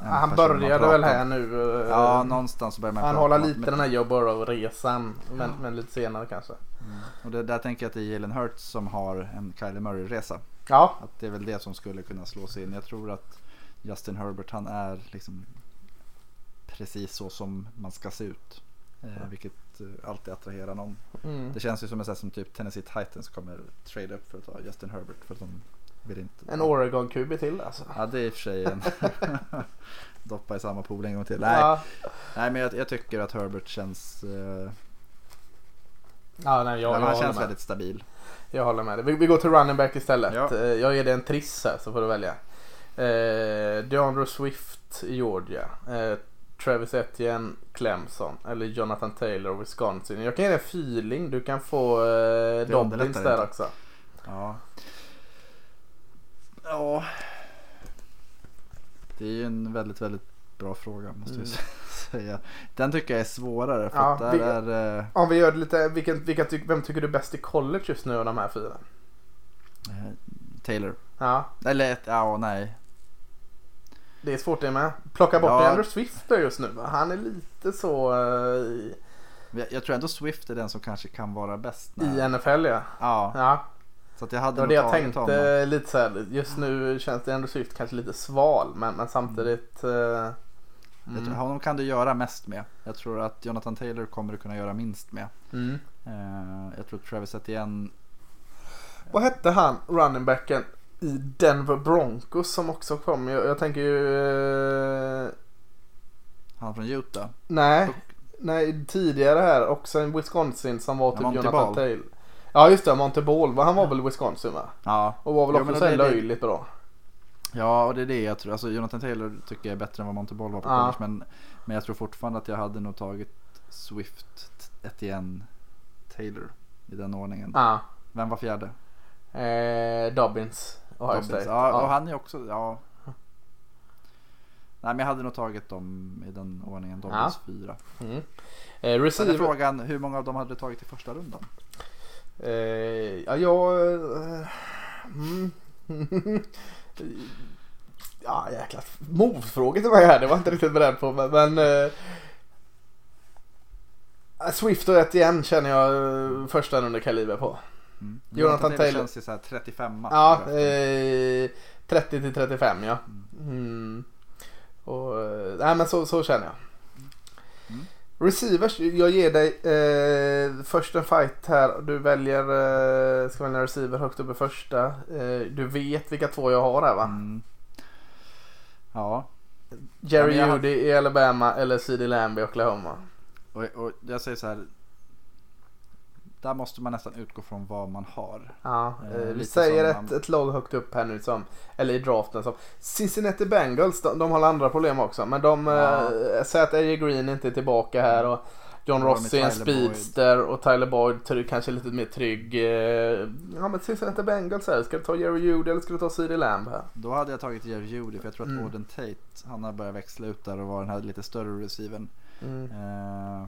Han började väl här nu. eh, Ja, någonstans så börjar man Han håller lite den här Joe Burrow-resan. Men, men lite senare kanske. Mm. Och det, där tänker jag att det är Jalen Hurts som har en Kylie Murray-resa. Ja, Att det är väl det som skulle kunna slås in. Jag tror att Justin Herbert han är liksom precis så som man ska se ut. Eh, vilket eh, alltid attraherar någon. mm. Det känns ju som, en sån som typ Tennessee Titans kommer trade upp för att ta Justin Herbert. För att de vill inte. en Oregon-QB till alltså. Ja det är i och för sig en doppa i samma pool en gång till. Nej, Ja, Nej men jag, jag tycker att Herbert känns, eh, ja nej, jag, jag, han känns med. väldigt stabil. jag håller med. Vi, vi går till running back istället. Ja. Eh, Jag ger dig en triss här så får du välja. Eh, DeAndre Swift i Georgia. Eh, Travis Etienne, Clemson. Eller Jonathan Taylor, Wisconsin. Jag kan ge dig en feeling. Du kan få eh, Dobbins där inte. också. Ja. Ja. Det är ju en väldigt, väldigt bra fråga måste jag Mm. säga. Den tycker jag är svårare för Ja, där vi- är eh, Om vi gör det lite, vilken, vilka vem tycker du är bäst i college just nu av de här fyra? eh, Taylor. Ja, Eller ja nej. det är svårt det med. Plocka bort Ja. DeAndre Swift just nu. va? Han är lite så eh, Jag, jag tror ändå Swift är den som kanske kan vara bäst. i när- NFL ja. Ja, Ja, så att jag det hade var nog det jag tänkte lite så här. Just nu känns DeAndre Swift kanske lite sval men, men samtidigt. eh, Jag tror, mm. honom kan du göra mest med. Jag tror att Jonathan Taylor kommer du kunna göra minst med. Mm. Eh, jag tror Travis Etienne. Vad hette han, running backen i Denver Broncos som också kom? Jag, jag tänker ju... eh, Han från Utah. nej, nej, tidigare här också en Wisconsin som var typ Monty Jonathan Ball. Taylor. Ja just det, Monte Ball. Han var väl Wisconsin va? Ja, Och var väl Jo, också så här det löjligt bra. Ja, och det är det jag tror. Alltså, Jonathan Taylor tycker jag är bättre än vad Monte Ball var på Ja. college. Men, men jag tror fortfarande att jag hade nog tagit Swift, Etienne, Taylor i den ordningen. Ja. Vem var fjärde? Eh, Dobbins. Ohio Dobbins. State. Ja, och han är också, ja. Nej men jag hade nog tagit dem i den ordningen, Dobbins fyra. Mm. Eh, receiver. frågan, hur många av dem hade du tagit i första rundan? Eh, ja, jag... Eh, mm. ja, jäkla motfrågor till mig här. Det var inte riktigt beredd på. Men, men eh, Swift och ett igen känner jag första under kaliber på. Mm. Jonathan Taylor. känns ju såhär 35 Ja, eh, 30 till 35 ja. Mm. Och, eh, nej men så, så känner jag. Receivers, jag ger dig eh, först en fight här. Du väljer, eh, ska välja receiver högt upp i första. Eh, du vet vilka två jag har här va? Mm. Ja, Jerry Ja, men jag har- Judy i Alabama eller CD Lamb i Oklahoma. och, och jag säger så här. Där måste man nästan utgå från vad man har. Ja, Eh, eh, vi säger ett, man- ett lag högt upp här nu som, eller i draften som Cincinnati Bengals, de, de har andra problem också. Men de Ja. eh, säger att AJ Green inte är tillbaka här och John Ross är en Tyler Boyd. speedster och Tyler Boyd kanske lite mer trygg. eh, Ja men Cincinnati Bengals här, ska du ta Jerry Judy eller ska du ta CD Lamb här? Då hade jag tagit Jerry Judy för jag tror att Mm. Auden Tate, han har börjat växla ut där och vara den här lite större receivern. Mm. Eh,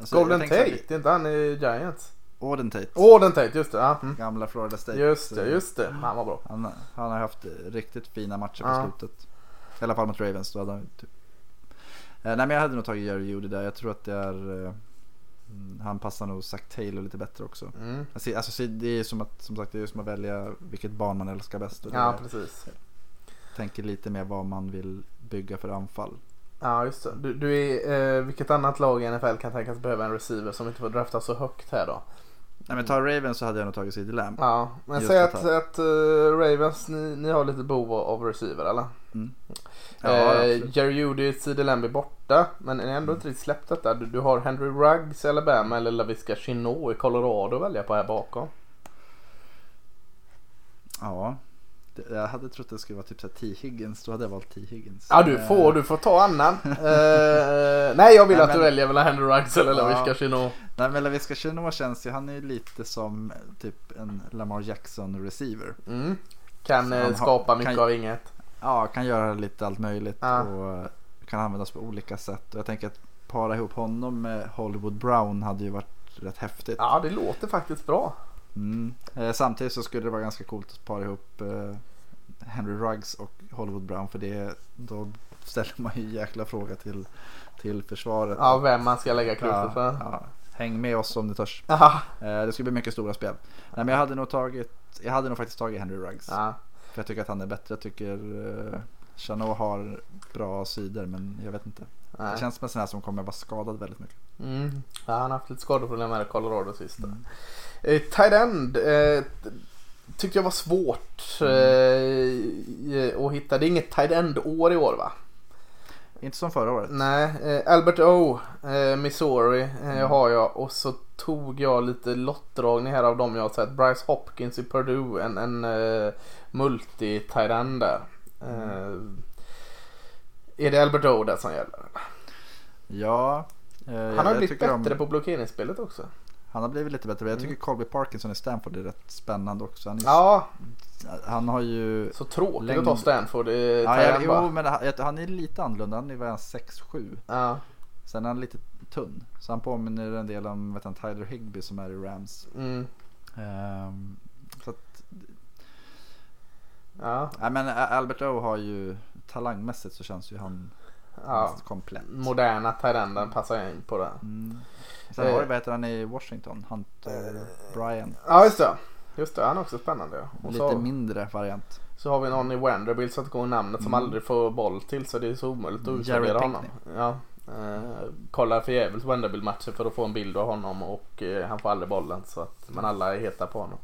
alltså, Golden Tate, är inte han i Giants? Auden Tate, Golden Tate, just det. Ja. Mm. gamla Florida State. Just det, just det. Han var bra. Han, han har haft riktigt fina matcher på Ja. slutet. I alla fall mot Ravens. Då hade han typ. eh, nej men jag hade nog tagit Jerry Judy där. Jag tror att det är eh, mm, han passar nog Zack Taylor lite bättre också. Mm. Alltså, alltså, det är som att, som sagt, det är som att välja vilket barn man älskar bäst. Och det Ja, är- precis. tänker lite mer vad man vill bygga för anfall. Ja, just det. Du, du är, eh, vilket annat lag i NFL kan tänkas behöva en receiver som inte får drafta så högt här då? Nej men ta Ravens så hade jag nog tagit CD Lamb. Ja, men säg att, att eh, Ravens, ni, ni har lite behov av receiver eller? Mm. Ja, eh. Jerry Judy, CD Lamb är borta, men ni har ändå inte riktigt släppt detta. Du, du har Henry Ruggs i Alabama eller Laviska Chinot i Colorado att välja på här bakom. Ja. Jag hade trott det skulle vara typ så T. Higgins. Då hade jag valt T. Higgins. Ja, du Eh, får, du får ta annan. eh, nej, jag vill Nej, att du men- väljer mellan Henry Ruggs eller Ja. Laviska Chinot. Nej men Laviska Chinot känns ju, han är ju lite som eh, typ en Lamar Jackson receiver. Mm. Kan eh, han har- skapa mycket kan- av inget. Ja, kan göra lite allt möjligt Ja. och eh, kan användas på olika sätt. Och jag tänker att para ihop honom med Hollywood Brown hade ju varit rätt häftigt. Ja, det låter faktiskt bra. Mm. Eh, samtidigt så skulle det vara ganska coolt att para ihop eh, Henry Ruggs och Hollywood Brown för det då ställer man ju jäkla fråga till, till försvaret. Ja, vem man ska lägga krutet ja, på. ja. Häng med oss om ni törs. Aha. Eh, det skulle bli mycket stora spel. Nej, men jag hade nog tagit, jag hade nog faktiskt tagit Henry Ruggs. Ja. För jag tycker att han är bättre. Jag tycker Chanot har bra sidor men jag vet inte. Nej. Det känns som en sån här som kommer vara skadad väldigt mycket. Mm. Ja, han har haft lite skadeproblem med Colorado sist. Mm. Eh, tight end eh, tyckte jag var svårt eh, att hitta. Det är inget tight end år i år va? Inte som förra året. Nej, eh, Albert O, eh, Missouri eh, Mm. har jag och så tog jag lite lottdragning här av dem jag har sett. Bryce Hopkins i Purdue, en, en eh, multi där. Eh, är det Albert O där som gäller? Ja. Eh, Han har jag blivit bättre om- på blockeringsspelet också. Han har blivit lite bättre. Jag tycker Mm. Colby Parkinson i Stanford är rätt spännande också. Han, är, Ja, han har ju... så tråkigt Längd- att ta Stanford i Ja, jag, jo, men han, är lite annorlunda. Han är väl 6-7. Ja, Sen är han lite tunn. Så han påminner en del om vet han, Tyler Higby som är i Rams. mm, Ehm, så att, ja, nej, men Albert O har ju talangmässigt så känns ju han ja. komplett. Moderna tight enden passar jag in på det. Mm. Sen Eh. har du, vad heter han i Washington? Hunter Bryant. Ja, just det. Just det, han är också spännande. Och Lite så, mindre variant. så har vi någon i Vanderbilt så att gå namnet som Mm. aldrig får boll till så det är så omöjligt att Jared utvärdera honom. Ja. Eh, kollar förgäves Vanderbilt-matcher för att få en bild av honom och eh, han får aldrig bollen så att men alla är heta på honom.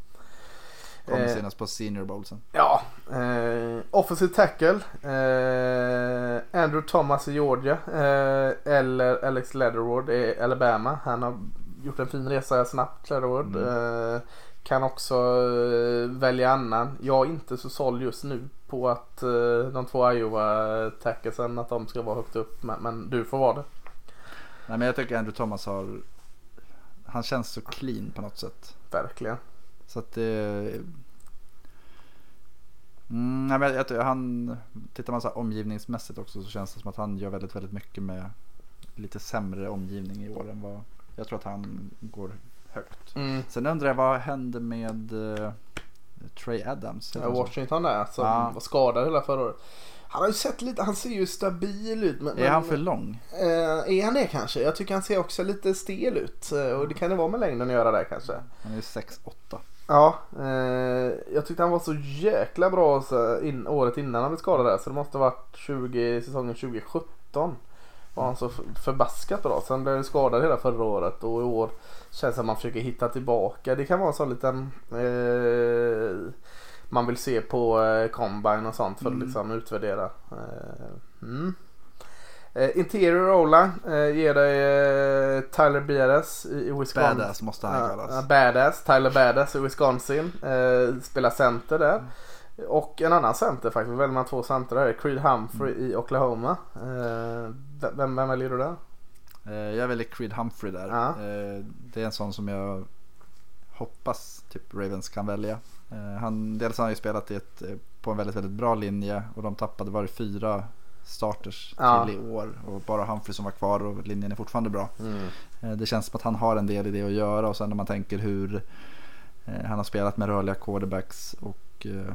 Kommer Eh, senast på Senior Bowl sen. Ja, eh, offensive tackle. Eh, Andrew Thomas i Georgia. Eh, eller Alex Leatherwood i Alabama. Han har gjort en fin resa snabbt, Leatherwood. Mm. Eh, kan också eh, välja annan. Jag är inte så såld just nu på att eh, de två Iowa tacklesen att de ska vara högt upp. Men, men du får vara det. Nej men jag tycker Andrew Thomas har Han känns så clean på något sätt. Verkligen. Så att det Mm, nej, men jag, jag, han, tittar man så här omgivningsmässigt också så känns det som att han gör väldigt, väldigt mycket med lite sämre omgivning i år än vad jag tror att han går högt. Mm. Sen undrar jag vad hände med uh, Trey Adams? Ja? Washington där som Ja. var skadad hela förra året. Han har ju sett lite, han ser ju stabil ut. Men, Är han för lång? Eh, är han det kanske? Jag tycker han ser också lite stel ut. Eh, och det kan det vara med längden att göra där kanske. Han är 6-8. Ja, eh, jag tyckte han var så jäkla bra så, in, året innan han blev skadad där. Så det måste ha varit 20, säsongen 2017. Var han så förbaskat bra. Sen blev han skadad hela förra året och i år känns det som att man försöker hitta tillbaka. Det kan vara en sån liten eh, man vill se på eh, combine och sånt för att Mm. liksom utvärdera. Eh, mm. Eh, interior Ola eh, ger dig eh, Tyler Bieres i, i Wisconsin. Badass måste han kallas. ja, badass, Tyler Badass i Wisconsin. Eh, spelar center där. Mm. Och en annan center faktiskt. Väljer man två center där. Creed Humphrey Mm. i Oklahoma. Eh, vem, vem väljer du där? Eh, Jag väljer Creed Humphrey där. Eh, Det är en sån som jag hoppas typ Ravens kan välja. Han, dels har han ju spelat ett, på en väldigt, väldigt bra linje och de tappade var fyra starters Ja. till i år och bara Humphrey som var kvar och linjen är fortfarande bra. Mm. Eh, Det känns som att han har en del i det att göra och sen när man tänker hur eh, han har spelat med rörliga quarterbacks och eh,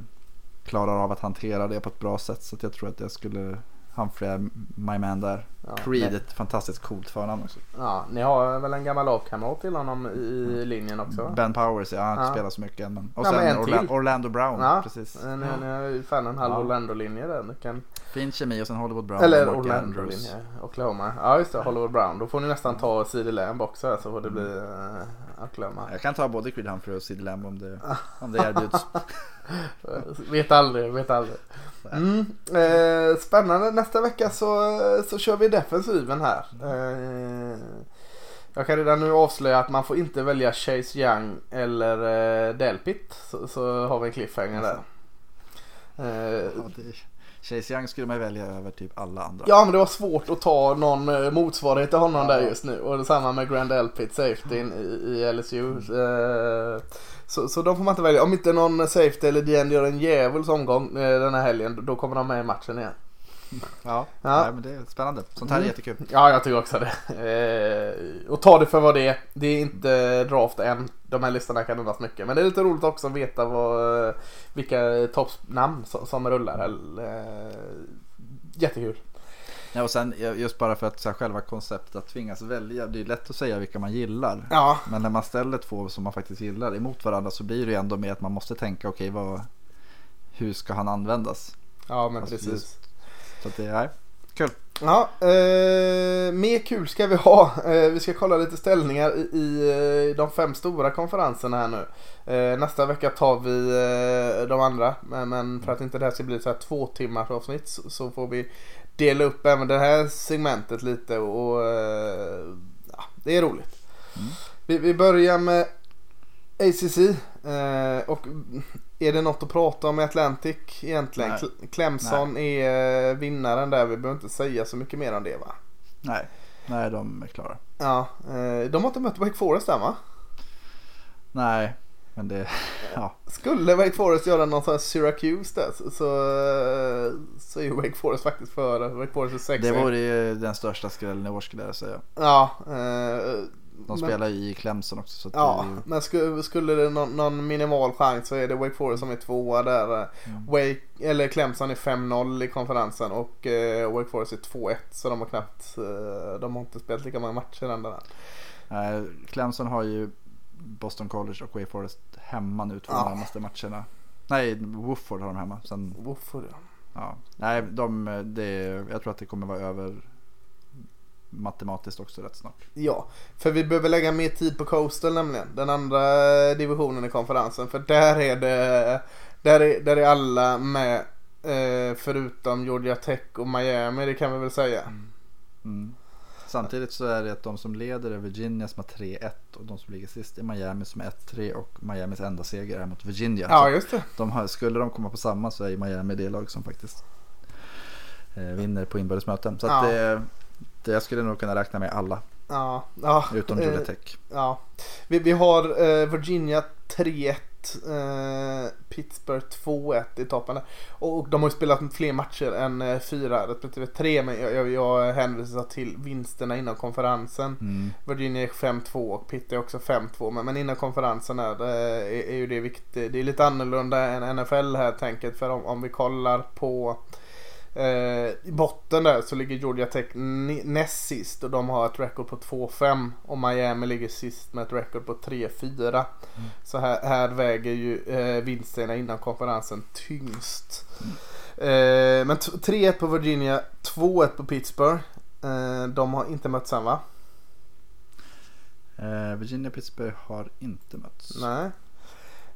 klarar av att hantera det på ett bra sätt så att jag tror att jag skulle Humphrey my man där. Ja, Creed, ett fantastiskt coolt förnamn också. ja, ni har väl en gammal lagkamrat till honom i linjen också? va? Ben Powers, ja han har inte Ja. spelat så mycket. Men, och Ja, sen men en Orla- till. Orlando Brown, Ja, precis. Ni, ni har ju fan en halv. Orlando-linje där. Ni kan, Fin kemi och sen Hollywood Brown eller. Orlando-linje. Oklahoma. Ja just det, Hollywood Brown. Då får ni nästan ta CD Lamb också så får det bli uh, Oklahoma. Jag kan ta både Creed Humphrey och Sid Lamb om det, om det erbjuds. Vet aldrig, vet aldrig. Mm. Eh, spännande. Nästa vecka så, så kör vi defensiven här. Eh, jag kan redan nu avslöja att man får inte välja Chase Young eller eh, Delpit. Så, så har vi en cliffhanger där. Eh, Ja, det, Chase Young skulle man välja över typ alla andra. ja men det var svårt att ta någon eh, motsvarighet till honom där just nu. Och detsamma med Grand Delpit, safetyn i, i LSU. Eh, så, så de får man inte välja. Om inte någon safety eller DN gör en djävuls omgång eh, den här helgen då kommer de med i matchen igen. Ja, Ja. Nej, men det är spännande. Sånt här är Mm. jättekul. Ja, jag tycker också det. Eh, och ta det för vad det är. Det är inte draft än. De här listorna kan ändras mycket. Men det är lite roligt också att veta vad, vilka toppnamn som, som rullar. Eh, jättekul. Ja, och sen just bara för att så här, själva konceptet att tvingas välja. Det är lätt att säga vilka man gillar. Ja, Men när man ställer två som man faktiskt gillar emot varandra så blir det ju ändå med att man måste tänka okej vad hur ska han användas? ja men Alltså, precis. just- Så att det är kul. Ja, eh, mer kul ska vi ha. Eh, vi ska kolla lite ställningar i, i eh, de fem stora konferenserna här nu. Eh, nästa vecka tar vi eh, de andra. Men, men för att inte det här ska bli så här två timmars avsnitt så, så får vi dela upp även det här segmentet lite och eh, ja, det är roligt. Mm. Vi, vi börjar med ACC och är det något att prata om i Atlantic egentligen? Nej. Cle- Clemson är eh, vinnaren där. Vi behöver inte säga så mycket mer om det va? Nej, nej de är klara. Ja, eh, de har inte mött Wake Forest än va? Nej, men det, ja. Skulle Wake Forest göra någon sån här Syracuse där så, så, eh, så är ju Wake Forest faktiskt före. Wake Forest är sex. Det vore ju den största skrällen i år skulle jag säga. Ja, eh, De men- spelar ju i Clemson också. Så Ja, ju, men skulle, skulle det någon, någon minimal chans så är det Wake Forest som är tvåa där. eh, Mm. Wake, eller Clemson är 5-0 i konferensen och eh, Wake Forest är 2-1 så de har knappt, eh, de har inte spelat lika många matcher än där. nej, Clemson har ju Boston College och Wake Forest hemma nu två Ja. närmaste matcherna. Nej, Wofford har de hemma. Sen, Varför det? ja. Nej, de, det, jag tror att det kommer vara över matematiskt också rätt snart. Ja, för vi behöver lägga mer tid på Coastal nämligen. Den andra divisionen i konferensen. För där är det, där är, där är alla med eh, förutom Georgia Tech och Miami, det kan vi väl säga. Mm. Samtidigt så är det att de som leder är Virginia som har 3-1 och de som ligger sist är Miami som är 1-3 och Miamis enda seger är mot Virginia. Ja, just det. de har, skulle de komma på samma så är Miami det lag som faktiskt eh, vinner på inbördes Så att Ja. det, jag skulle nog kunna räkna med alla Ja, ja. utom eh, Georgia Tech. Ja, vi, vi har eh, Virginia 3-1, eh, Pittsburgh 2-1 i toppen. Och, de har ju spelat fler matcher än eh, fyra respektive tre. Men jag, jag, jag hänvisar till vinsterna innan konferensen. Mm. Virginia är 5-2 och Pitt är också 5-2. Men, men innan konferensen är, är, är ju det viktigt. Det är lite annorlunda än NFL här tänket. För om, om vi kollar på Eh, I botten där så ligger Georgia Tech näst sist och de har ett record på 2-5 och Miami ligger sist med ett record på 3-4. Så här, här väger ju eh, vinsterna innan konferensen tyngst. Eh, men t- 3-1 på Virginia, 2-1 på Pittsburgh. Eh, de har inte mötts än va? Eh, Virginia Pittsburgh har inte mötts. Nej.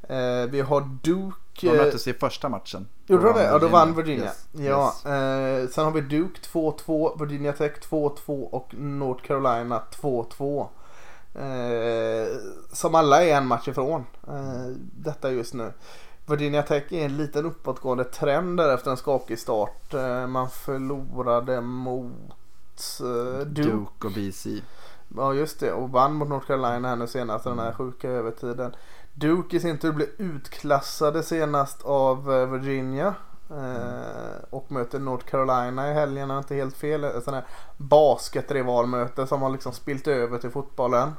Eh, vi har Duke. De eh, möttes i första matchen. Gjorde de det? Ja, då vann Virginia. Yes. Ja, Yes. Eh, sen har vi Duke 2-2, Virginia Tech 2-2 och North Carolina 2-2. Eh, som alla är en match ifrån eh, detta just nu. Virginia Tech är en liten uppåtgående trend där efter en skakig start. Eh, man förlorade mot Duke. Duke och BC. Ja just det och vann mot North Carolina här nu senast den här sjuka övertiden. Duke i sin tur blev utklassade senast av eh, Virginia. Eh, och möter North Carolina i helgen, jag inte helt fel. Ett sånt här basketrivalmöte som har liksom spilt över till fotbollen.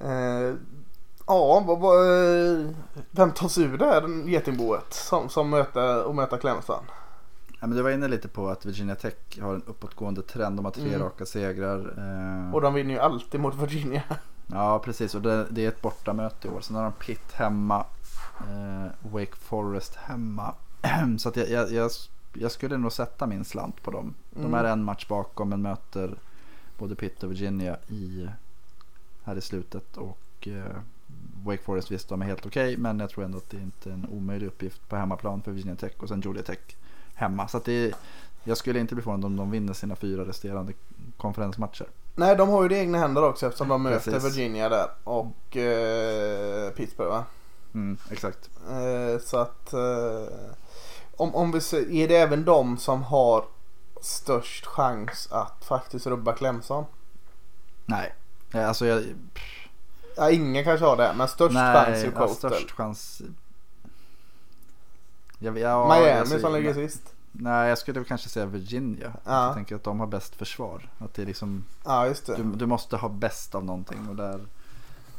Eh, ja, vad, vad, vem tar sig ur det här getingboet som, som möter, och möter Clemson? Ja, men du var inne lite på att Virginia Tech har en uppåtgående trend. De har tre Mm. raka segrar. Eh, Och de vinner ju alltid mot Virginia. Ja, precis. Och det, det är ett bortamöte i år. Sen har de Pitt hemma. Eh, Wake Forest hemma. Så att jag, jag, jag, jag skulle nog sätta min slant på dem. De Mm. är en match bakom men möter både Pitt och Virginia i, här i slutet. Och eh, Wake Forest visst, de är helt okej. men jag tror ändå att det inte är en omöjlig uppgift på hemmaplan för Virginia Tech och sen Georgia Tech hemma. Så att det, jag skulle inte bli förvånad om de vinner sina fyra resterande konferensmatcher. Nej, de har ju det i egna händer också eftersom de möter Precis. Virginia där och eh, Pittsburgh va? Mm, exakt. Eh, så att eh, om, om vi ser, är det även de som har störst chans att faktiskt rubba Clemson? Nej, Eh, alltså jag... Ja, ingen kanske har det, men störst chans är ju ja, Coastal. störst chans. Jag, ja, Miami alltså, som ligger sist. Nej, jag skulle kanske säga Virginia. Ja. Jag tänker att de har bäst försvar. Att det är liksom, Ja, just det. du, du måste ha bäst av någonting. Och där,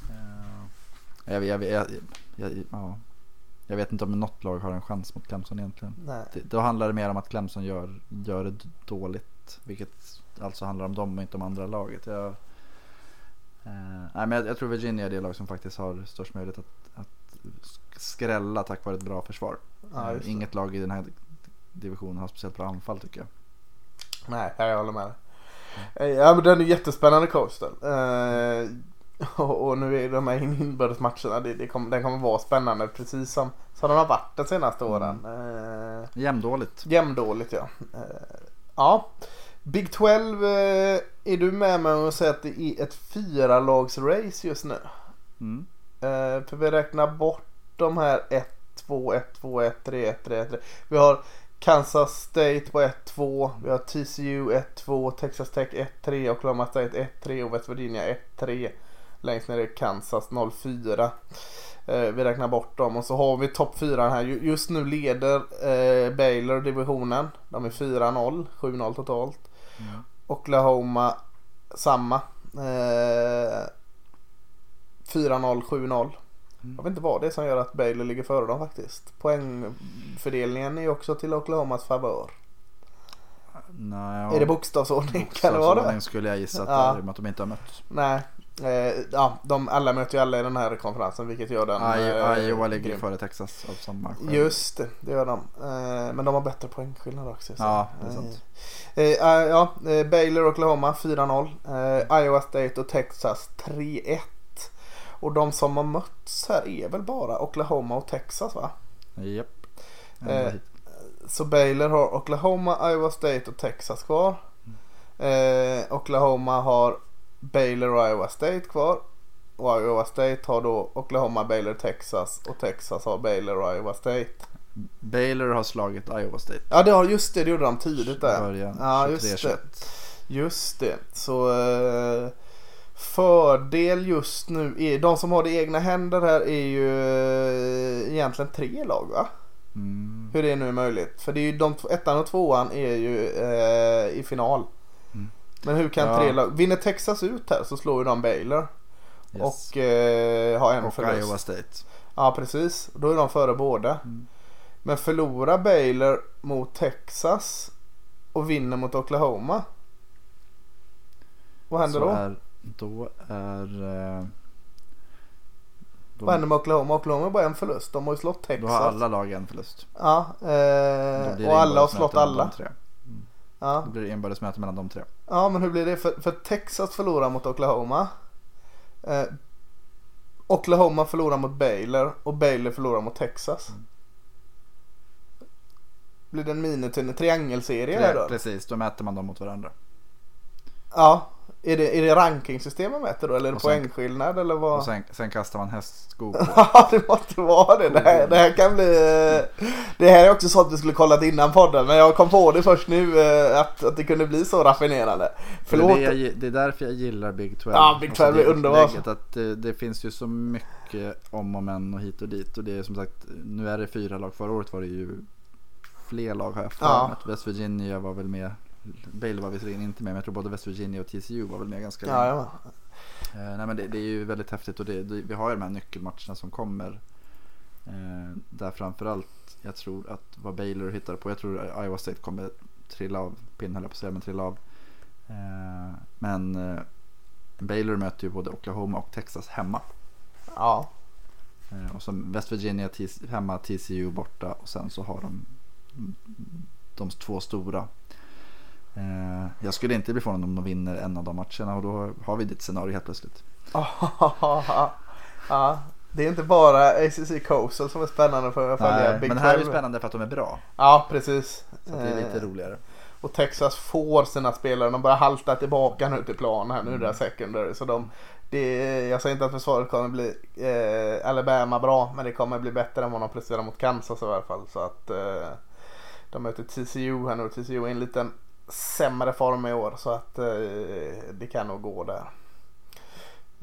eh, jag, jag, jag, jag, ja. jag vet inte om något lag har en chans mot Clemson egentligen. Nej. Det, då handlar det mer om att Clemson gör, gör det dåligt. Vilket alltså handlar om dem och inte om andra laget. Jag, eh, nej, men jag, jag tror Virginia är det lag som faktiskt har störst möjlighet att, att skrälla tack vare ett bra försvar. Ja, Eh. Inget lag i den här divisionen har speciellt bra anfall tycker jag. Nej, jag håller med. Eh, Ja men den är jättespännande Coastal. Eh, och, och nu är de här in- inbördesmatcherna, det, det kommer, den kommer vara spännande precis som, som de har varit de senaste åren. Eh, Jämndåligt. jämndåligt ja. Ja. Big 12, eh, är du med mig och säger att det är ett fyralagsrace just nu? Mm. För vi räknar bort de här 1, 2, 1, 2, 1, 3, 1, 3, 1, 3. Vi har Kansas State på 1, 2. Vi har TCU 1, 2. Texas Tech 1, 3. Oklahoma State 1, 3 och West Virginia 1, 3. Längst ner är Kansas 0, 4. Eh, vi räknar bort dem och så har vi topp 4 här. Ju- Just nu leder eh, Baylor divisionen. De är 4-0, 7-0 totalt. Mm. Oklahoma samma. Eh, 4-0, 7-0. Jag vet inte vad det är som gör att Baylor ligger före dem faktiskt. Poängfördelningen är ju också till Oklahomas favör. Nej, Är det bokstavsordning? Kan det vara det? Bokstavsordning skulle jag gissa att Ja. det är med att de inte har mötts. Nej. Eh, ja, de alla möter ju alla i den här konferensen vilket gör den... Iowa, eh, Iowa ligger grym. före Texas av samma skäl. Just det, det gör de. Eh, men de har bättre poängskillnad också. så. Ja, det är sant. Eh, eh, ja, eh, Baylor och Oklahoma 4-0. Eh, Iowa State och Texas 3-1. Och de som har mötts här är väl bara Oklahoma och Texas va? Japp. Ända Eh. Så Baylor har Oklahoma, Iowa State och Texas kvar. Eh, Oklahoma har Baylor och Iowa State kvar. Och Iowa State har då Oklahoma, Baylor, Texas. Och Texas har Baylor och Iowa State. Baylor har slagit Iowa State. Ja det har just det, det gjorde de tidigt där. Början Ja just 23-21. det. Just det. Så eh, fördel just nu är, de som har det i egna händer här är ju eh, egentligen tre lag va? Mm. Hur det nu är möjligt. För det är ju de, ettan och tvåan är ju eh, i final. Mm. Men hur kan Ja. tre lag, vinner Texas ut här så slår ju de Baylor. Yes. Och eh, har en och förlust. Iowa State. Ja precis, då är de före båda. Mm. Men förlorar Baylor mot Texas och vinner mot Oklahoma. Vad händer Så då? Är, då är... eh, Då, Vad händer med Oklahoma? Oklahoma har bara en förlust. De har ju slått då Texas. har alla lag en förlust. Ja, Då eh, och alla har inbördes slått möte alla. tre. Ja. Då blir det inbördesmöte mellan de tre. ja, men hur blir det? För, för Texas förlorar mot Oklahoma. Eh, Oklahoma förlorar mot Baylor och Baylor förlorar mot Texas. Mm. Blir det en mini triangelserie här då? Precis, då mäter man dem mot varandra. Ja. Är det, är det rankingsystem man mäter då eller är det sen- poängskillnad eller vad? Och sen, sen kastar man hästskor på. Ja det måste vara det. Det här, det här kan bli... eh, Det här är också sånt vi skulle kollat innan podden men jag kom på det först nu eh, att, att det kunde bli så raffinerande. För det, Förlåt. är, jag- det är därför jag gillar Big 12. Ja, Big 12 är det underbart. upplägget Att det, det finns ju så mycket om och men och hit och dit. Och det är som sagt, nu är det fyra lag. Förra året var det ju fler lag har jag för Ja. West Virginia var väl med. Baylor var visserligen inte med men jag tror både West Virginia och TCU var väl med ganska Ja, ja. Eh, nej men det, det är ju väldigt häftigt och det, det, vi har ju de här nyckelmatcherna som kommer. Eh, där framförallt jag tror att vad Baylor hittar på. Jag tror Iowa State kommer trilla av pinnen höll jag på att säga men trilla av. Eh, men eh, Baylor möter ju både Oklahoma och Texas hemma. ja. Eh, och som West Virginia hemma, TCU borta och sen så har de de två stora. Eh, jag skulle inte bli förvånad om de vinner en av de matcherna och då har vi ditt scenario helt plötsligt. ja. Det är inte bara ACC Coastal som är spännande för att följa Nej, Big men här är det 12. spännande för att de är bra. Ja precis. Så det är lite Eh, roligare. Och Texas får sina spelare. De börjar halta tillbaka nu till plan här nu Mm. där secondary. Så de, det, jag säger inte att försvaret kommer bli eh, Alabama bra. Men det kommer bli bättre än vad de presterar mot Kansas i alla fall. Så att eh, de möter TCU här nu. TCU är en liten sämre form i år. Så att eh, det kan nog gå där.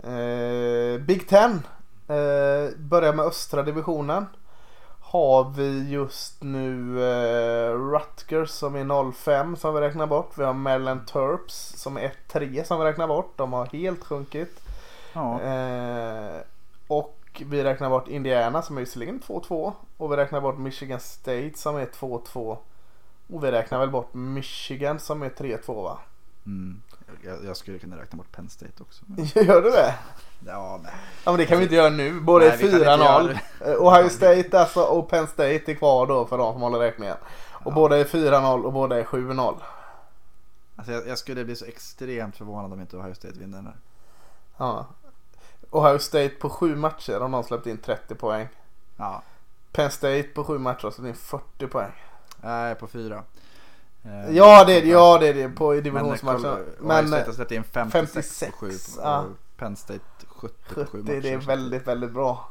Eh, Big Ten. Eh, börjar med östra divisionen. har vi just nu Rutgers som är 05 som vi räknar bort. Vi har Maryland Terps som är 1-3 som vi räknar bort. De har helt sjunkit. Ja. Och vi räknar bort Indiana som är visserligen 2-2. Och vi räknar bort Michigan State som är 2-2. Och vi räknar väl bort Michigan som är 3-2 va? Mm. Jag, jag skulle kunna räkna bort Penn State också. Gör du det? Ja, men. Ja men det kan vi inte göra nu. Både Nej, vi kan inte 4-0. göra Eh, Ohio State alltså och Penn State är kvar då för de som håller räkningen. Och båda är 4-0 och båda är 7-0. Alltså jag, jag skulle bli så extremt förvånad om inte Ohio State vinner den här. Ja. Ohio State på sju matcher har de släppt in 30 poäng. Ja, Penn State på sju matcher har släppt in 40 poäng. Nej på fyra. Eh, Ja det är det, ja det är det på Men, divisionsmatchen. Men State har släppt in 56, 56, på sju. Och ja. Penn State 70 på sju 70 matcher. det är väldigt, väldigt bra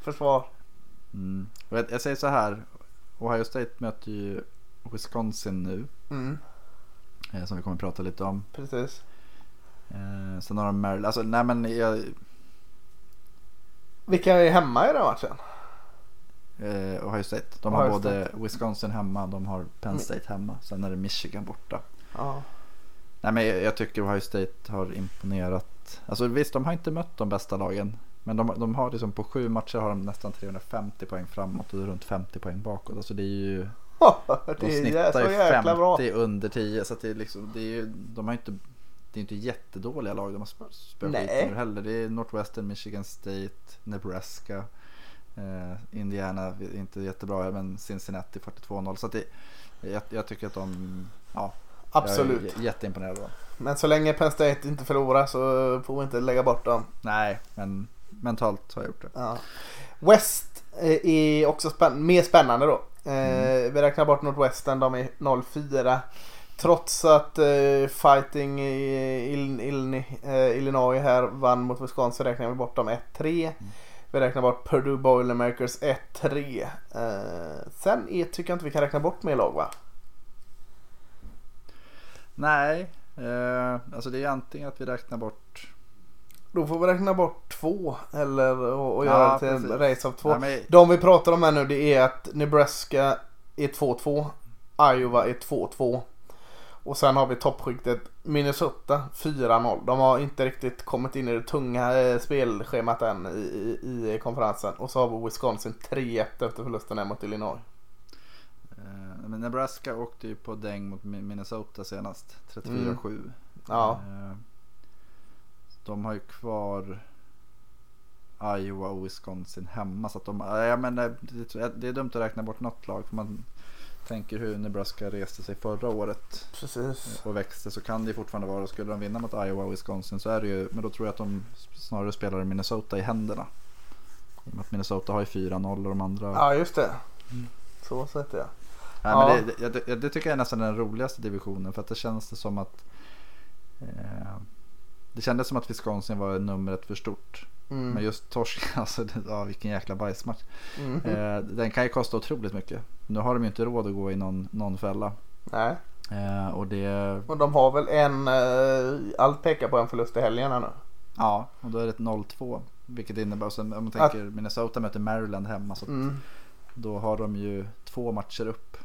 försvar. Mm. Jag, jag säger så här. Ohio State möter ju Wisconsin nu. Mm, Eh, som vi kommer att prata lite om. precis. Eh, sen har de Maryland. Alltså nej men jag, Vilka är hemma i den matchen? Eh, Ohio State. De Ohio har både Wisconsin hemma. De har Penn State hemma. Sen är det Michigan borta. Ja. Nej men jag, jag tycker Ohio State har imponerat. Alltså visst de har inte mött de bästa lagen. Men de, de har liksom på sju matcher har de nästan 350 poäng framåt och runt 50 poäng bakåt. Alltså det är ju De snittar ju jäkla 50 bra. under 10 så det är liksom, det är ju, de har inte, det är inte jättedåliga lag de har sp- spöat heller. Det är Northwestern, Michigan State, Nebraska, eh, Indiana, inte jättebra, men Cincinnati 42-0. Så det, jag, jag tycker att de, ja, Absolut. jag är jätteimponerad av dem. Men så länge Penn State inte förlorar så får vi inte lägga bort dem. Nej, men mentalt har jag gjort det. Ja. West eh, är också spänn- mer spännande då. Eh, Vi räknar bort Northwestern, de är 0-4. Trots att eh, Fighting i eh, Illinois här vann mot Wisconsin räknar vi bort dem 1-3. Vi räknar bort Purdue Boilermakers 1-3. Eh, sen är, tycker jag inte vi kan räkna bort mer lag va? Nej, eh, alltså det är antingen att vi räknar bort Då får vi räkna bort två eller och, och Ja, göra det till en race av två. Nej, men, De vi pratar om här nu det är att Nebraska är 2-2. Iowa är 2-2. Och sen har vi toppskiktet Minnesota 4-0. De har inte riktigt kommit in i det tunga eh, spelschemat än i, i, i konferensen. Och så har vi Wisconsin 3-1 efter förlusten här mot Illinois. eh, men Nebraska åkte ju på däng mot Mi- Minnesota senast, 34-7. Ja, Eh, De har ju kvar Iowa och Wisconsin hemma. Så att de, ja, jag menar, det, det är dumt att räkna bort något lag. För man tänker hur Nebraska reste sig förra året precis. och växte så kan det ju fortfarande vara. Skulle de vinna mot Iowa och Wisconsin så är det ju. Men då tror jag att de snarare spelar Minnesota i händerna. I och med att Minnesota har ju 4-0 och de andra. Ja, just det. Så sätter jag. Nej, Ja. men det, det, det, det tycker jag är nästan den roligaste divisionen. För att det känns det som att eh, det kändes som att Wisconsin var numret för stort. Mm. Men just torsk, alltså ja, vilken jäkla bajsmatch. Mm. Eh, den kan ju kosta otroligt mycket. Nu har de ju inte råd att gå i någon, någon fälla. Nej, Eh, och det, och de har väl en, eh, allt pekar på en förlust i helgen här nu. ja, och då är det ett 0-2. Vilket innebär, så om man tänker Minnesota möter Maryland hemma. Så Mm. Då har de ju två matcher upp.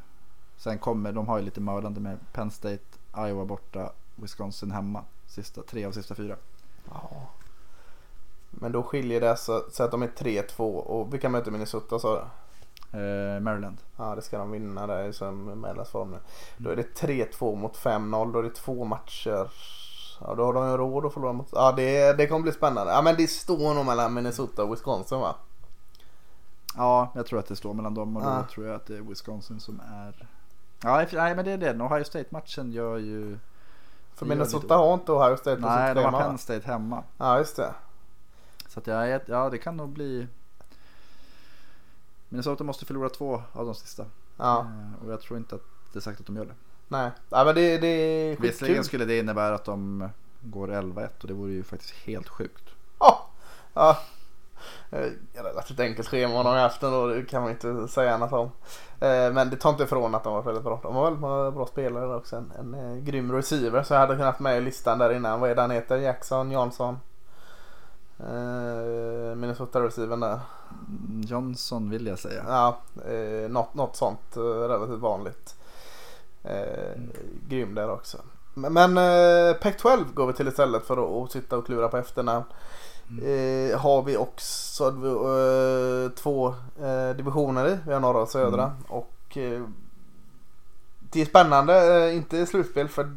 Sen kommer, de har ju lite mördande med Penn State, Iowa borta, Wisconsin hemma. Sista, tre av sista fyra. Ja. Men då skiljer det så, så att de är 3-2 och vilka möter Minnesota sa du? Eh, Maryland. Ja det ska de vinna där som mellanform nu. Då är det 3-2 mot 5-0. Då är det två matcher. Ja då har de ju råd att förlora mot. Ja det, det kommer bli spännande. Ja men det står nog mellan Minnesota och Wisconsin va? Ja, jag tror att det står mellan dem och då Ja. tror jag att det är Wisconsin som är... Ja, i- nej men det är det. Ohio State-matchen gör ju... För Minnesota har inte Ohio State på Nej, sitt de har Penn? State hemma. Ja just det. Så att jag, ja, det kan nog bli... Minnesota måste förlora två av de sista. Ja. Eh, och jag tror inte att det är sagt att de gör det. Nej. Ja men det, det är Visserligen skitkul. skulle det innebära att de går 11-1 och det vore ju faktiskt helt sjukt. Ja. ja. Eh, Relativt enkelt schema de har haft ändå, det kan man inte säga annat om. Eh, Men det tar inte ifrån att de var väldigt bra. De var väldigt bra- bra spelare också. En, en eh, grym receiver så jag hade kunnat med i listan där innan. Vad är det han heter? Jackson, Jansson? Eh, Minnesota receiven där. Mm, Johnson vill jag säga. Ja, eh, något, något sånt eh, relativt vanligt. Eh, Mm. Grym där också. Men, men eh, Pac-12 går vi till istället för att, att sitta och klura på efternamn. Eh, har vi också eh, två eh, divisioner i. Vi har norra och södra. Mm. Och eh, det är spännande, inte i slutspel för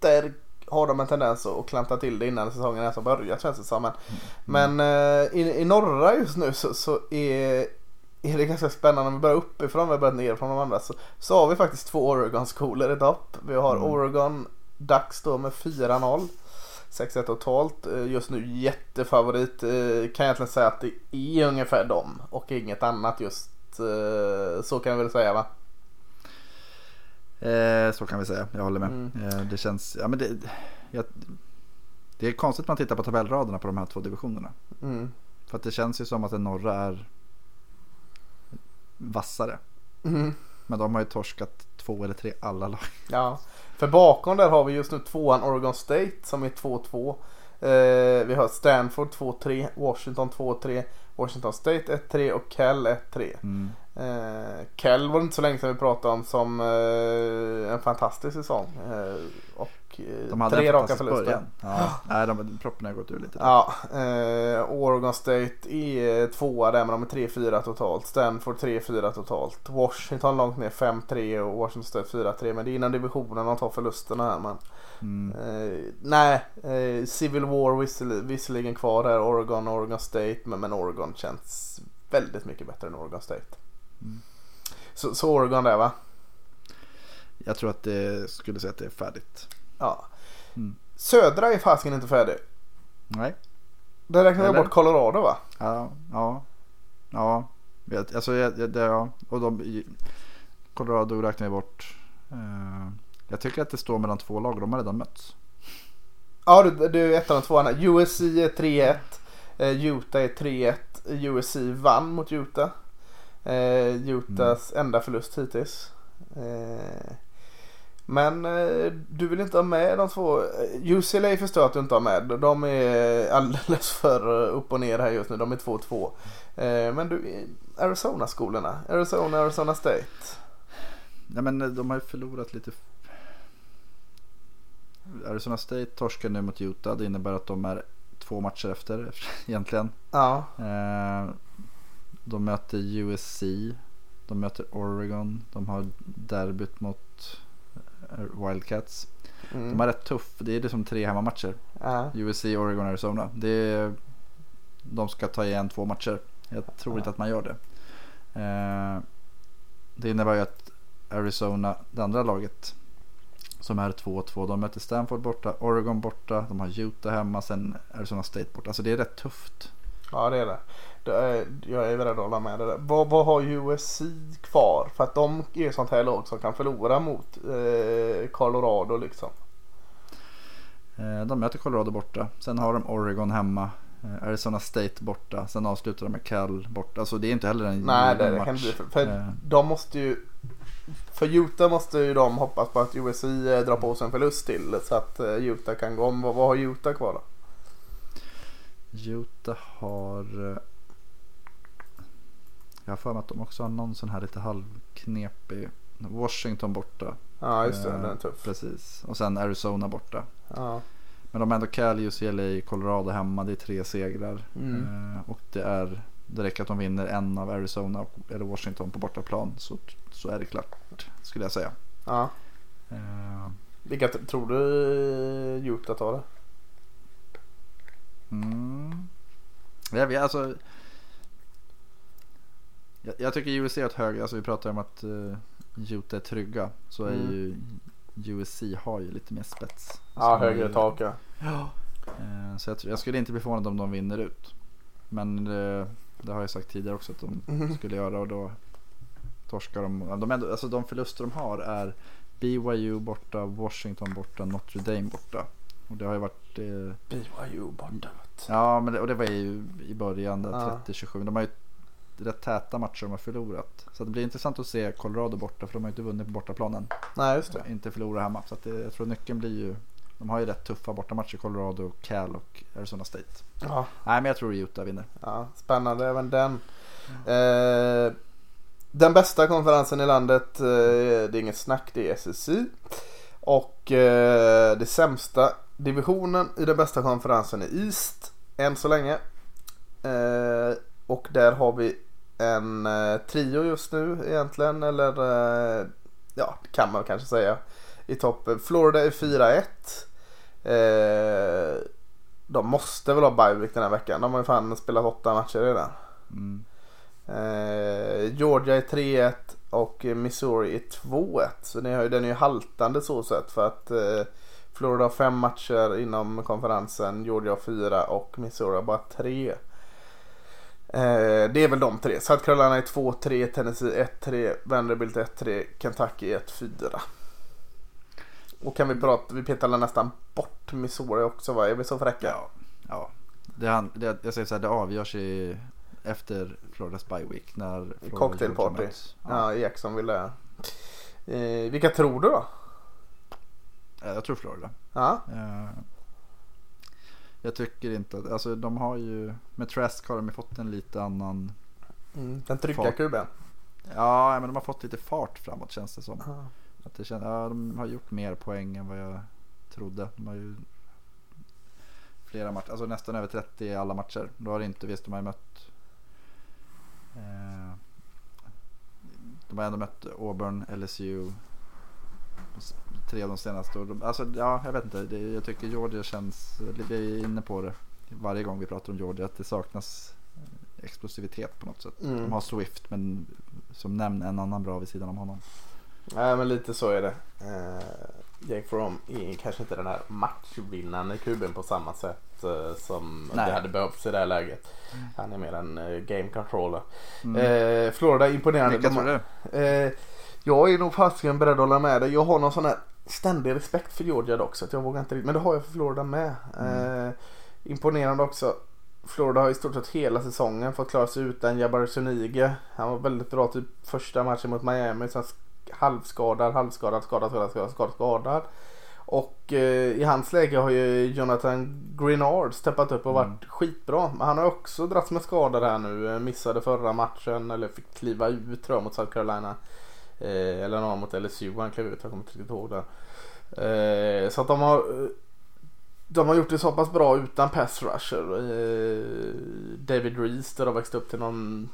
där har de en tendens att klanta till det innan säsongen ens har börjat känns det som. Men, men eh, i, i norra just nu så, så är, är det ganska spännande om vi börjar uppifrån, vi har börjat ner från de andra. Så, så har vi faktiskt två Oregon-skolor i topp. Vi har Mm. Oregon Ducks då med 4-0. 6-1 totalt. Just nu jättefavorit. Eh, Kan egentligen säga att det är ungefär dem och inget annat just. eh, Så kan jag väl säga va? Eh, så kan vi säga, jag håller med. Mm. Eh, det känns, ja men det, jag, det är konstigt när man tittar på tabellraderna på de här två divisionerna. Mm. För att det känns ju som att den norra är vassare. Mm. Men de har ju torskat två eller tre alla lag. Ja, för bakom där har vi just nu tvåan Oregon State som är 2-2. Eh, vi har Stanford 2-3, Washington 2-3, Washington State 1-3 och Cal 1-3. Mm. Eh, Cal var det inte så länge sedan vi pratade om som eh, en fantastisk säsong. Eh, och eh, De hade tre raka förluster. Ja. Nej, de, proppen har gått ur lite. Ja, eh, Oregon State är tvåa där men de är 3-4 totalt. Stanford 3-4 totalt. Washington långt ner 5-3 och Washington State 4-3. Men det är innan divisionen de tar förlusterna här. Men, Mm. eh, nej, eh, Civil War visserligen, visserligen kvar här. Oregon och Oregon State. Men, men Oregon känns väldigt mycket bättre än Oregon State. Mm. Så, så Oregon där va? Jag tror att det skulle säga att det är färdigt. Ja. Mm. Södra är fasken inte färdig. Nej. Där räknar Eller? bort Colorado va? Ja. Ja. Ja. Vet, alltså, jag, jag, det, ja. Och de, Colorado räknar jag bort. Eh, jag tycker att det står mellan två lag de har redan mötts. Ja du, du är ettan och tvåan. USC är 3-1. Eh, Utah är 3-1. USC vann mot Utah. Eh, Utahs enda förlust hittills. Eh, men eh, du vill inte ha med de två. Eh, UCLA förstår jag att du inte har med. De är alldeles för eh, upp och ner här just nu. De är 2-2. Eh, men du, Arizona-skolorna. Arizona, Arizona State. Nej men de har ju förlorat lite. Arizona State torskar nu mot Utah. Det innebär att de är två matcher efter egentligen. Ja. Eh, de möter USC. De möter Oregon. De har derbyt mot eh, Wildcats. Mm. De har rätt tuff. Det är liksom tre hemmamatcher. ja. USC, Oregon, Arizona. Det är, de ska ta igen två matcher. Jag tror inte att man gör det. Eh, det innebär ju att Arizona, det andra laget som är 2-2, de möter Stanford borta, Oregon borta, de har Utah hemma, sen Arizona State borta. Alltså det är rätt tufft. Ja det är det. Är, jag är beredd att hålla med det där. Vad, vad har USC kvar? För att de är sånt här lag som kan förlora mot eh, Colorado liksom. Eh, de möter Colorado borta, sen har de Oregon hemma. eh, Arizona State borta, sen avslutar de med Cal borta. Alltså det är inte heller en Nej det, det kan bli för, för Eh, de måste ju för Utah måste ju de hoppas på att USC drar på sig en förlust till så att Utah kan gå om. Vad, vad har Utah kvar då? Utah har... Jag har för mig att de också har någon sån här lite halvknepig. Washington borta. Ja just det, Eh, den är tuff. Precis. Och sen Arizona borta. Ja. Men de har ändå Cal, UCLA, Colorado hemma. Det är tre segrar. Mm. Eh, och det är... Det räcker att de vinner en av Arizona och, eller Washington på bortaplan. Så, så är det klart. Skulle jag säga. ja. Eh, Vilka tror du Utah tar det? Mm. Jag vet, alltså. Jag, jag tycker USC har ett högre, alltså vi pratar om att uh, Utah är trygga. Så är Mm. ju USC har ju lite mer spets. Ja Alltså, högre tak ja. Ja. Eh, så jag, jag skulle inte bli förvånad om de vinner ut. Men det, det har jag sagt tidigare också att de Mhm. skulle göra och då torskar de. de, ändå, alltså de förluster de har är BYU borta, Washington borta, Notre Dame borta. Och det har ju varit eh, BYU borta. Ja, men det, och det var ju i början där Ja. 30-27. De har ju rätt täta matcher de har förlorat. Så det blir intressant att se Colorado borta för de har ju inte vunnit på bortaplanen. Nej just det. Inte förlora hemma. Så det, jag tror nyckeln blir ju De har ju rätt tuffa bortamatcher. Colorado, Cal och Arizona State. Ja, Nej men jag tror Utah vinner. ja, spännande även den. Eh, den bästa konferensen i landet, eh, det är inget snack, det är SSC. Och eh, det sämsta divisionen i den bästa konferensen är East, än så länge. Eh, och där har vi en eh, trio just nu egentligen, eller eh, ja, det kan man kanske säga. I toppen. Florida är 4-1. Eh, de måste väl ha bye den här veckan. De har ju fan spelat åtta matcher redan. Mm. Eh, Georgia är 3-1 och Missouri är 2-1. Så den är, den är ju haltande så sett för att eh, Florida har fem matcher inom konferensen, Georgia har fyra och Missouri har bara tre. Eh, det är väl de tre. South Carolina är 2-3, Tennessee 1-3, Vanderbilt 1-3, Kentucky 1-4. Och kan vi prata, vi petar nästan bort Missouri också va? Är vi så fräcka? Ja. ja. Det, det, jag säger så här, det avgörs i, efter Floridas bye week. När Florida Cocktailparty. Ja, i Jacksonville. Eh, vilka tror du då? Ja, Jag tror Florida. Ja, Eh, Jag tycker inte att, alltså de har ju, med Trask har de ju fått en lite annan, mm, den trygga kuben. ja men de har fått lite fart framåt känns det som. Att det känns, ja, de har gjort mer poäng än vad jag trodde. De har ju flera matcher, alltså nästan över 30 i alla matcher. Då har det inte, visst de har ju mött eh, De har ändå mött Auburn, LSU Tre av de senaste. Och de, alltså ja, jag vet inte. Det, jag tycker Georgia känns, vi är inne på det varje gång vi pratar om Georgia. Att det saknas eh, explosivitet på något sätt. Mm. De har Swift men som nämn en annan bra vid sidan om honom. Nej men lite så är det. Eh, Jake Fromm är kanske inte den här matchvinnande kuben på samma sätt eh, som Nej. det hade behövts i det här läget. Han är mer en eh, game controller. Mm. Eh, Florida imponerande. Vilka tror du? Jag är nog fasiken beredd att hålla med dig. Jag har någon sån här ständig respekt för Georgia dock så att jag vågar inte riktigt. Men det har jag för Florida med. Eh, imponerande också. Florida har i stort sett hela säsongen fått klara sig utan Jabbar Sunige. Han var väldigt bra typ första matchen mot Miami. Sen halvskadad, halvskadad, skadad, skadad, skadad, skadad, skadad. Och eh, i hans läge har ju Jonathan Grenard steppat upp och varit Mm. skitbra. Men han har också dragits med skador här nu. Eh, Missade förra matchen eller fick kliva ut tror jag mot South Carolina. Eh, eller någon mot LSU han klev ut, jag kommer inte riktigt ihåg det. Eh, så att de har eh, de har gjort det så pass bra utan pass rusher. Eh, David Reese där de växte upp till någon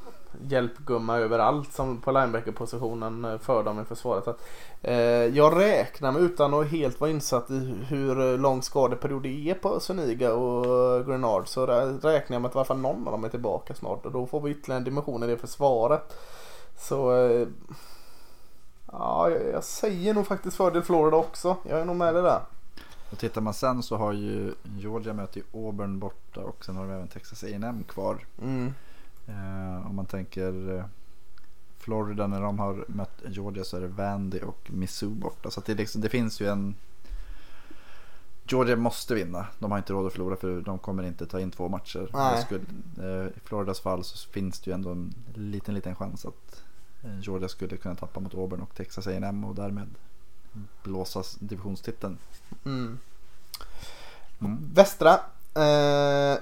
hjälpgumma överallt som på linebacker-positionen eh, för dem i försvaret. Att, eh, jag räknar med utan att helt vara insatt i hur lång skadeperiod det är på Suniga och Grenard så räknar jag med att i alla fall någon av dem är tillbaka snart och då får vi ytterligare en dimension i det försvaret. Så eh, ja, jag, jag säger nog faktiskt fördel Florida också. Jag är nog med det där. Och tittar man sen så har ju Georgia möter ju Auburn borta och sen har de även Texas A&M kvar. Mm. Eh, om man tänker eh, Florida när de har mött Georgia så är det Vandy och Missou borta. Så det, liksom, det finns ju en Georgia måste vinna. De har inte råd att förlora för de kommer inte ta in två matcher. Skulle, eh, I Floridas fall så finns det ju ändå en liten, liten chans att Georgia skulle kunna tappa mot Auburn och Texas A&M och därmed blåsa divisionstiteln. Mm. Mm. Västra eh,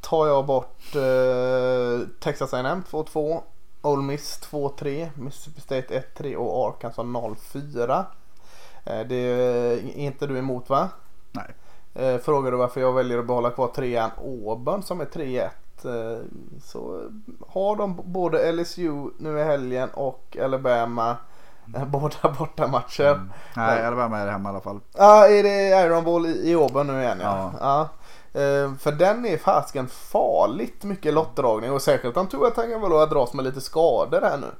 tar jag bort eh, Texas A&M 2-2. Ole Miss 2-3. Mississippi State 1-3 och Arkansas 0-4. Eh, det är inte du emot va? Nej. Eh, frågar du varför jag väljer att behålla kvar trean Auburn som är 3-1. Eh, så har de både LSU nu i helgen och Alabama. eh, Båda bortamatcher. Mm. Nej, Alabama är det hemma i alla fall. Ja, är det Iron Ball i, Auburn nu igen ja. Ja. Eh, för den är fasken farligt mycket lottdragning och särskilt om Tua Tagovailoa dras med lite skador här nu.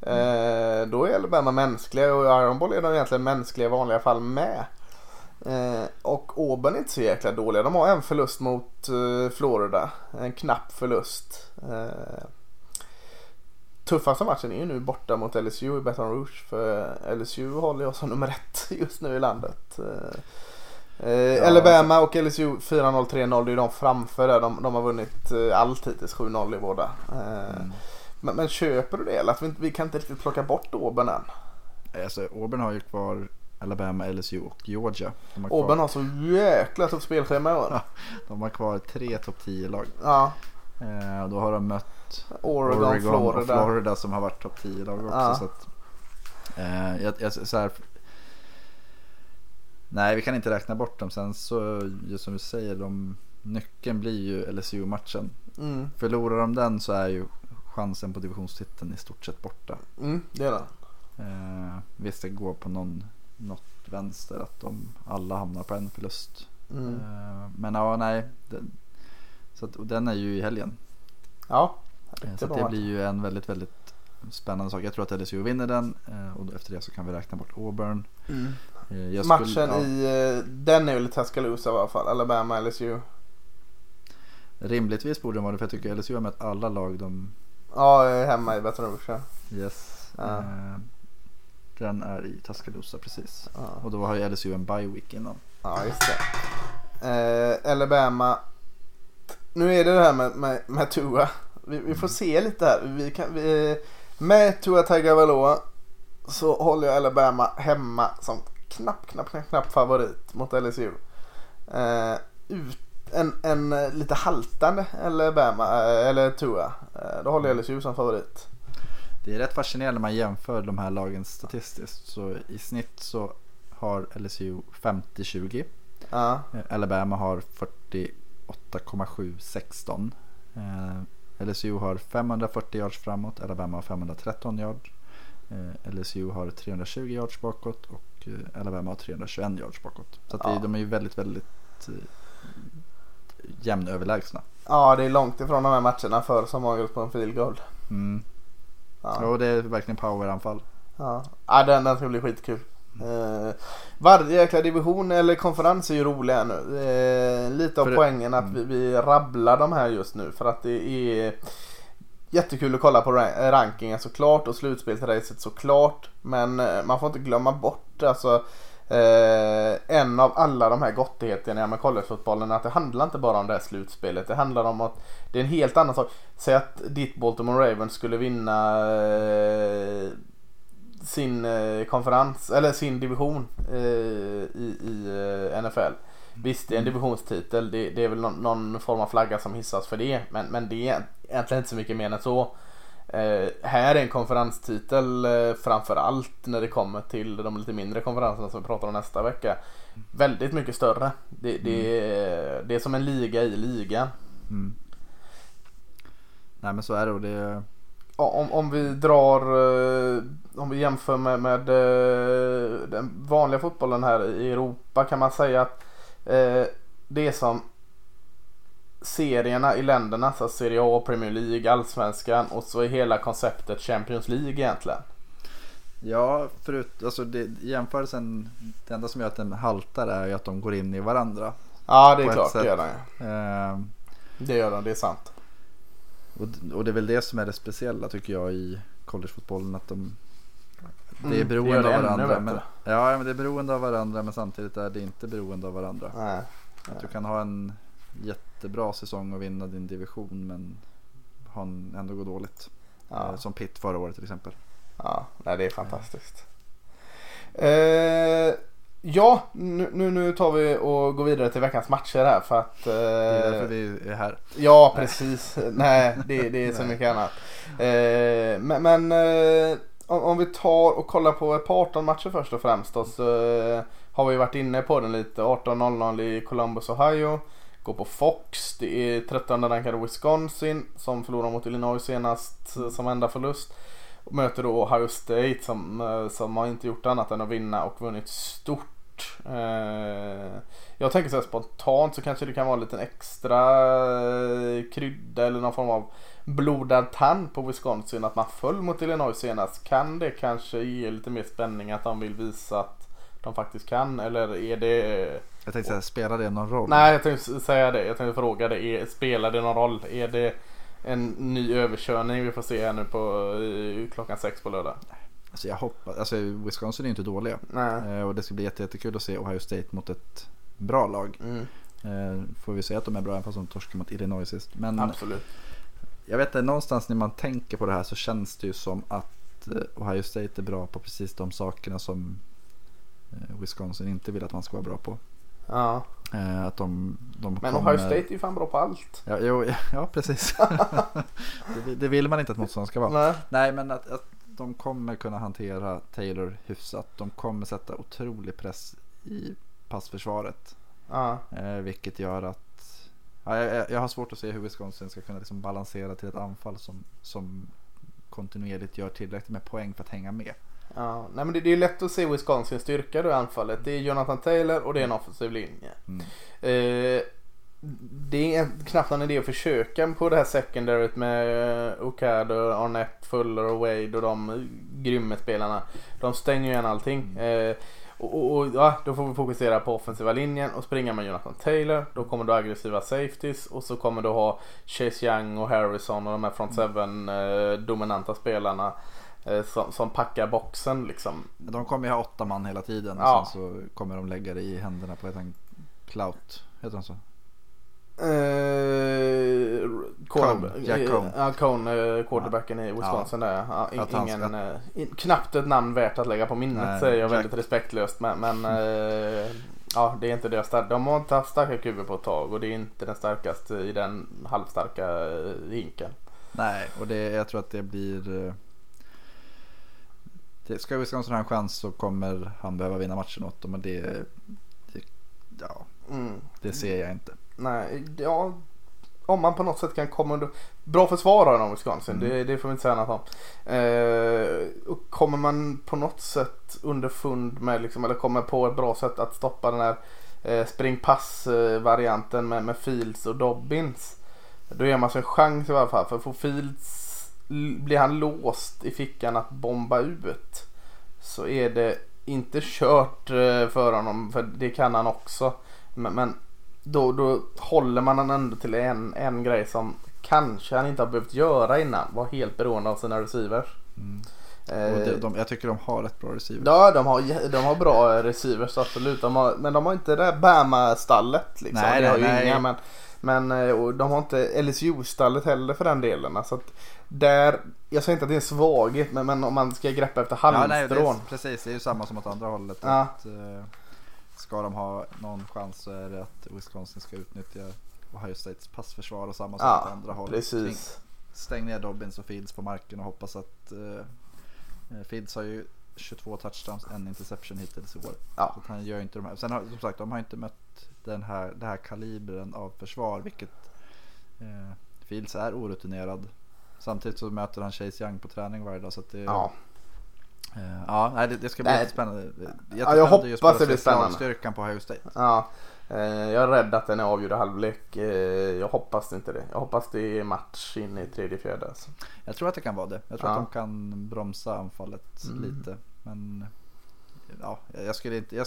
Eh, då är Alabama mänskliga och i Iron Ball är de egentligen mänskliga i vanliga fall med. Eh, och Auburn är inte så jäkla dåliga. De har en förlust mot eh, Florida. En knapp förlust. Eh, tuffaste matchen är ju nu borta mot LSU i Baton Rouge. För LSU håller jag som nummer ett just nu i landet. Eh, Eh, Alabama och LSU 4-0, 3-0. Det är de framför där. De, de har vunnit eh, allt hittills. 7-0 i båda. Mm. men, men köper du det? Eller att vi, vi kan inte riktigt plocka bort Auburn än? Alltså, Auburn har ju kvar Alabama, LSU och Georgia. Har, Auburn kvar, har så jäkla tufft spelschema i år. Ja. de har kvar tre topp 10-lag. Ja. Eh, då har de mött Oregon, Oregon Florida. och Florida som har varit topp 10-lag också. Ja. Så att, eh, jag, jag, så här, nej, vi kan inte räkna bort dem. Sen så, just som du säger, de, nyckeln blir ju LSU-matchen. Mm. Förlorar de den så är ju chansen på divisionstiteln i stort sett borta. Mm, det är det. Eh, visst, det går på någon, något vänster att de alla hamnar på en förlust. Mm. Eh, men ja, nej. Den, så att, och den är ju i helgen. Ja. Eh, Så det blir ju en väldigt, väldigt spännande sak. Jag tror att LSU vinner den eh, och efter det så kan vi räkna bort Auburn. Mm. Skulle- Matchen ja, i, den är ju lite Tuscaloosa i alla fall. Alabama, LSU. Rimligtvis borde de vara det för jag tycker LSU har mött alla lag de Ja, jag är hemma i Baton Rouge. Yes. Ja. Eh, den är i Tuscaloosa precis. Ja. Och då har ju LSU en bye week innan. Ja, just det. Eh, Alabama. Nu är det det här med, med, med Tua. Vi, vi får se lite här. Vi kan, vi, med Tua Tagovailoa så håller jag Alabama hemma som knapp, knapp, knapp, knapp favorit mot LSU. Eh, ut, en, en lite haltande Alabama, eh, eller Tua. Eh, då håller jag LSU som favorit. Det är rätt fascinerande när man jämför de här lagen statistiskt. Så i snitt så har LSU 50-20. Ja, Eh, Alabama har 48,716. Eh, LSU har 540 yards framåt. Alabama har 513 yards. Eh, LSU har 320 yards bakåt och eh, Alabama har 321 yards bakåt. Så att det, de är ju väldigt, väldigt eh, jämnöverlägsna. ja, det är långt ifrån de här matcherna för som avgjorts på en field goal. Mm. Ja. Och det är verkligen poweranfall. Ja, ja den, den ska bli skitkul. Eh, varje jäkla division eller konferens är ju roliga nu. Eh, lite av För det- poängen att mm. vi, vi rabblar de här just nu för att det är jättekul att kolla på ra- rankingen såklart och slutspelsracet såklart. Men eh, man får inte glömma bort alltså eh, en av alla de här gottigheterna med collegefotbollen att det handlar inte bara om det här slutspelet. Det handlar om att det är en helt annan sak. Säg att ditt Baltimore Ravens skulle vinna eh, sin eh, konferens eller sin division eh, i, i eh, NFL. Visst det är en divisionstitel, det, det är väl någon, någon form av flagga som hissas för det. Men, men det är egentligen inte så mycket mer än så. Eh, här är en konferenstitel eh, framför allt när det kommer till de lite mindre konferenserna som vi pratar om nästa vecka. Väldigt mycket större. Det, det, är, det är som en liga i ligan. Mm. Nej men så är det och det Om, om vi drar, eh, om vi jämför med, med eh, den vanliga fotbollen här i Europa kan man säga att eh, det är som serierna i länderna, så Serie A, Premier League, Allsvenskan och så är hela konceptet Champions League egentligen. Ja, förut, alltså det, jämförelsen, det enda som gör att den haltar är ju att de går in i varandra. Ja det är klart, sätt. det gör de ju. Eh, Det gör de, det är sant. och, och det är väl det som är det speciella tycker jag i collegefotbollen. Att de, det är Mm, det beroende det av varandra. Men, ja, men det är beroende av varandra men samtidigt är det inte beroende av varandra. Nej. Att du kan ha en jättebra säsong och vinna din division men ha en, ändå gå dåligt. Ja. Eh, Som Pitt förra året till exempel. Ja, nej, det är fantastiskt. Eh, ja, nu, nu, nu tar vi och går vidare till veckans matcher här för att... Eh, Det är därför vi är här. Ja, precis. Nej, det, det är så mycket annat. Eh, men men eh, om, om vi tar och kollar på ett par 18 matcher först och främst då, så eh, har vi varit inne på den lite. 18.00 i Columbus, Ohio. Går på Fox. Det är 13 rankade Wisconsin som förlorade mot Illinois senast eh, som enda förlust. Och möter då Ohio State som, eh, som har inte gjort annat än att vinna och vunnit stort. Eh, jag tänker så här spontant så kanske det kan vara en liten extra krydda eller någon form av blodad tand på Wisconsin att man föll mot Illinois senast. Kan det kanske ge lite mer spänning att de vill visa att de faktiskt kan eller är det jag tänkte säga, spelar det någon roll? Nej jag tänkte säga det. Jag tänkte fråga det. Är, spelar det någon roll? Är det en ny överkörning vi får se här nu på eh, klockan sex på lördag? Alltså jag hoppas, alltså Wisconsin är inte dåliga. Nej. Eh, och det ska bli jätte, jättekul att se Ohio State mot ett bra lag. Mm, Eh, får vi se att de är bra även fast de torskar mot Illinois sist. Men absolut. jag vet inte, någonstans när man tänker på det här så känns det ju som att eh, Ohio State är bra på precis de sakerna som eh, Wisconsin inte vill att man ska vara bra på. Ja. Eh, att de, de Men kommer... Ohio State är ju fan bra på allt. Ja, jo, ja precis. det, det vill man inte att motståndaren ska vara. Nej. Nej, men att, att de kommer kunna hantera Taylor hyfsat. De kommer sätta otrolig press i passförsvaret. Ja. Eh, vilket gör att ja, jag, jag har svårt att se hur Wisconsin ska kunna liksom balansera till ett anfall som, som kontinuerligt gör tillräckligt med poäng för att hänga med. Ja, nej men det, det är lätt att se Wisconsins styrka då i anfallet. Det är Jonathan Taylor och det är en offensiv linje. Mm. Eh, det är knappt någon idé att försöka på det här secondaryt med eh, Okado, Arnett, Fuller och Wade och de grymma spelarna. De stänger ju igen allting. Eh, och, och, ja, då får vi fokusera på offensiva linjen och springa med Jonathan Taylor. Då kommer du aggressiva safeties och så kommer du ha Chase Young och Harrison och de här front seven eh, dominanta spelarna som, som packar boxen liksom. De kommer ju ha åtta man hela tiden och Ja. sen så kommer de lägga det i händerna på en Clout. Heter han så? Eh, Cone, Jack Cone. Ja, Cone, eh, quarterbacken i Wisconsin där. Ja, in, ingen, ska- eh, in, knappt ett namn värt att lägga på minnet Nej, säger jag Jack- väldigt respektlöst. Men, men eh, ja, det är inte deras starka. De har inte haft starka QB på ett tag och det är inte den starkaste i den halvstarka eh, hinken. Nej, och det, jag tror att det blir... Det, ska Wisconsin ha en chans så kommer han behöva vinna matchen åt dem. Men det, det, ja, Mm. det ser jag inte. Nej, ja. Om man på något sätt kan komma under... Bra försvar har de Wisconsin, Mm. det, det får vi inte säga något om. Eh, och kommer man på något sätt underfund med, liksom, eller kommer på ett bra sätt att stoppa den här eh, springpass-varianten med, med Fields och Dobbins. Då ger man sig en chans i alla fall. För får Fields, blir han låst i fickan att bomba ut. Så är det inte kört eh, för honom, för det kan han också. Men, men då, då håller man han ändå till en, en grej som kanske han inte har behövt göra innan. Var helt beroende av sina receivers. Mm. Eh, Och det, de, jag tycker de har rätt bra receiver. Ja, de har, de har bra receivers absolut. De har, men de har inte det där Bama-stallet liksom. Nej, det har nej, ju nej. inga. Men, men eh, och de har inte LSU-stallet heller för den delen. Alltså att där, jag säger inte att det är en svaghet men, men om man ska greppa efter Ja, nej, det halmstrån. precis, det är ju samma som åt andra hållet. Ja. Att, eh, ska de ha någon chans så är det att Wisconsin ska utnyttja Ohio States passförsvar och samma som åt ja, andra hållet. precis. Stäng ner Dobbins och Fields på marken och hoppas att eh, eh, Fields har ju 22 touchdowns, en interception hittills i år. Ja. Så han gör inte de här. Sen har, som sagt, de har inte mött den här, den här kalibren av försvar, vilket eh, Fields är orutinerad. Samtidigt så möter han Chase Young på träning varje dag. Så det, Ja. eh, ja nej, det, det ska bli Nej. jättespännande. Ja, jag hoppas det blir spännande. Styrkan på Ohio State. Ja, eh, jag är rädd att den är avgjord i halvlek. Eh, jag hoppas inte det. Jag hoppas det är match in i tredje fjärde. Alltså. Jag tror att det kan vara det. Jag tror Ja. att de kan bromsa anfallet Mm. lite. Men ja, jag skulle inte, jag,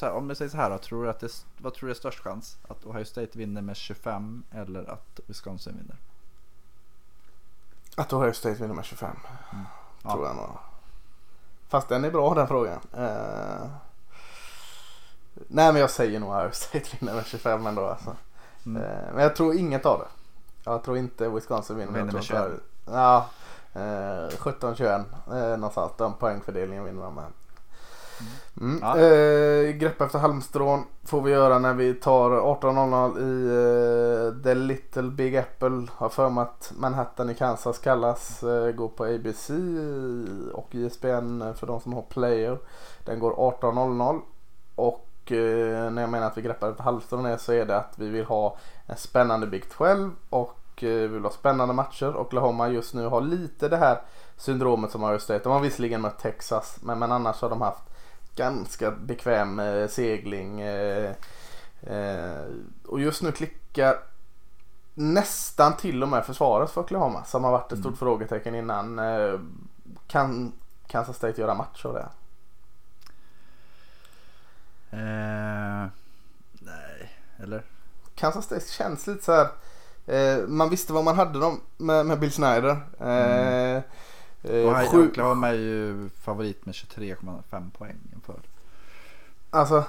här, om jag säger så här då, tror att det, vad tror du är störst chans? Att Ohio State vinner med 25 eller att Wisconsin vinner? Att Ohio State vinner med 25. Ja. Tror jag nog. Fast den är bra den frågan. Eh, nej men jag säger nog Ohio State vinner med 25 ändå alltså. Mm. Eh, men jag tror inget av det. Jag tror inte Wisconsin vinner. Vinner med tror inte- Ja, eh, 17-21 eh, någonstans. Den poängfördelningen vinner de med. Mm. Ja. Eh, grepp efter halmstrån får vi göra när vi tar 18.00 i eh, The Little Big Apple. Har för mig att Manhattan i Kansas kallas. Eh, går på ABC och ISBN för de som har player. Den går 18.00 och eh, när jag menar att vi greppar efter halmstrån är så är det att vi vill ha en spännande Big 12 och eh, vi vill ha spännande matcher. Oklahoma just nu har lite det här syndromet som Ohio State. De har visserligen mött Texas men, men annars har de haft ganska bekväm eh, segling. Eh, eh, och just nu klickar nästan till och med försvaret för Oklahoma som har varit ett stort Mm. frågetecken innan. Kan Kansas State göra match av det? Eh, nej, eller? Kansas State känns lite så här. Eh, man visste vad man hade dem med, med Bill Snyder. Eh, eh, sju, Oklahoma är ju favorit med 23,5 poäng inför. alltså,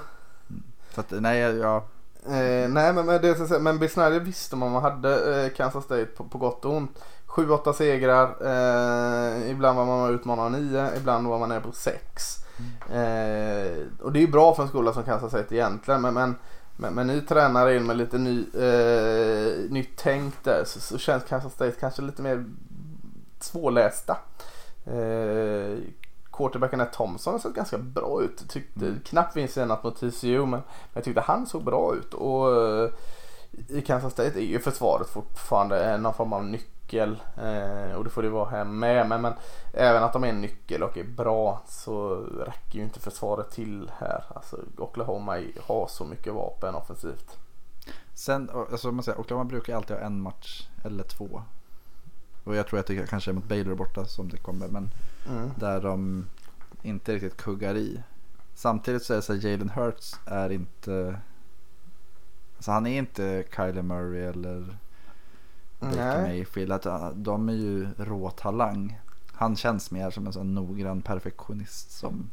Så att nej, ja. Eh, nej men, men, det, men Bill Snyder visste man man hade eh, Kansas State på, på gott och ont. 7-8 segrar. Eh, ibland var man utmanad av 9. Ibland var man nere på 6. Eh, och det är ju bra för en skola som Kansas State egentligen. Men, men, men, men ny tränare in med lite ny, eh, nytt tänk där så, så känns Kansas State kanske lite mer svårlästa. Eh, quarterbacken är Thompson har sett ganska bra ut. Tyckte, mm. Knappt vinst senast mot TCU men, men jag tyckte han såg bra ut. Och eh, i Kansas State är ju försvaret fortfarande någon form av nyckel. Eh, och det får det vara här med. Men, men även att de är en nyckel och är bra så räcker ju inte försvaret till här. Alltså Oklahoma har så mycket vapen offensivt. Sen, alltså man säger, Oklahoma brukar alltid ha en match eller två. Och jag tror att det kanske är mot Baylor borta som det kommer. Men mm. där de inte riktigt kuggar i. Samtidigt så är det så att Jalen Hurts är inte Alltså han är inte Kyler Murray eller Baker Mayfield. Att, uh, de är ju råtalang. Han känns mer som en sån noggrann perfektionist som,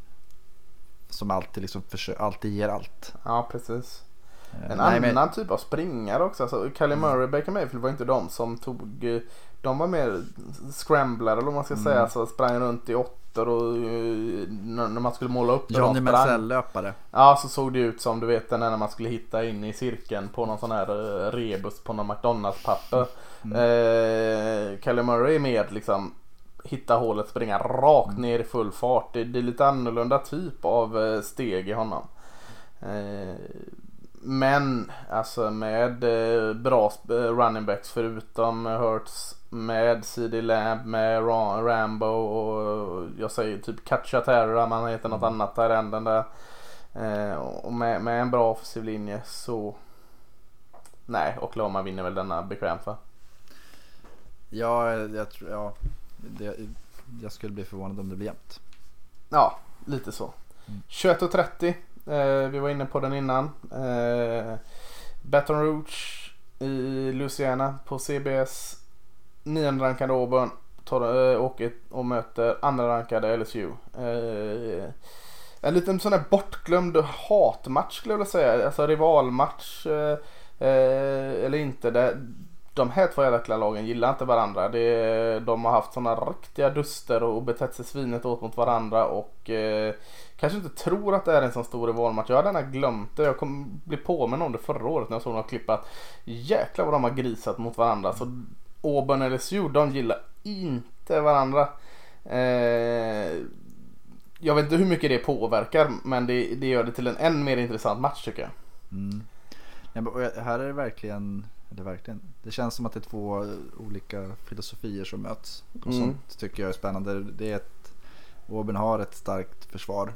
som alltid, liksom försöker, alltid ger allt. Ja, precis. En nej, annan men... typ av springare också. Alltså, Kyler mm. Murray och Baker Mayfield var inte de som tog eh, de var mer scramblare eller vad man ska mm. säga. Alltså sprang runt i åttor och uh, när man skulle måla upp Johnny Mercell-löpare. Ja så såg det ut som du vet när man skulle hitta in i cirkeln på någon sån här uh, rebus på någon McDonalds-papper. Mm. Uh, Kelly Murray är mer liksom hitta hålet, springa rakt mm. ner i full fart. Det, det är lite annorlunda typ av steg i honom. Men alltså med bra running backs förutom Hurts med CD Lamb, med Rambo och jag säger typ Cacciatera, man heter något mm. annat där änden där. Eh, och med, med, en bra offensiv linje så nej, Oklahoma vinner väl denna bekvämt va? Ja, jag tror, ja. Det, jag skulle bli förvånad om det blir jämnt. Ja, lite så. Mm. 21.30. Eh, vi var inne på den innan. Eh, Baton Rouge i Louisiana på CBS nionde rankade Auburn tar, äh, åker och möter andra rankade LSU. Äh, eh, en liten sån här bortglömd hatmatch skulle jag vilja säga. Alltså rivalmatch eh, eh eller inte. Det, de här två jäkla lagen gillar inte varandra. Det, de har haft såna riktiga duster och betett sig svinet åt mot varandra och eh, kanske inte tror att det är en sån stor rivalmatch. Jag hade gärna glömt det. Jag kom bli påminn om det förra året när jag såg några klipp att jäklar vad de har grisat mot varandra. Så Auburn eller LSU, de gillar inte varandra. Eh, jag vet inte hur mycket det påverkar men det, det gör det till en än mer intressant match tycker jag. Mm. Ja, här är det verkligen, eller verkligen, det känns som att det är två olika filosofier som möts. Och mm. sånt tycker jag är spännande. Det är ett, Auburn har ett starkt försvar.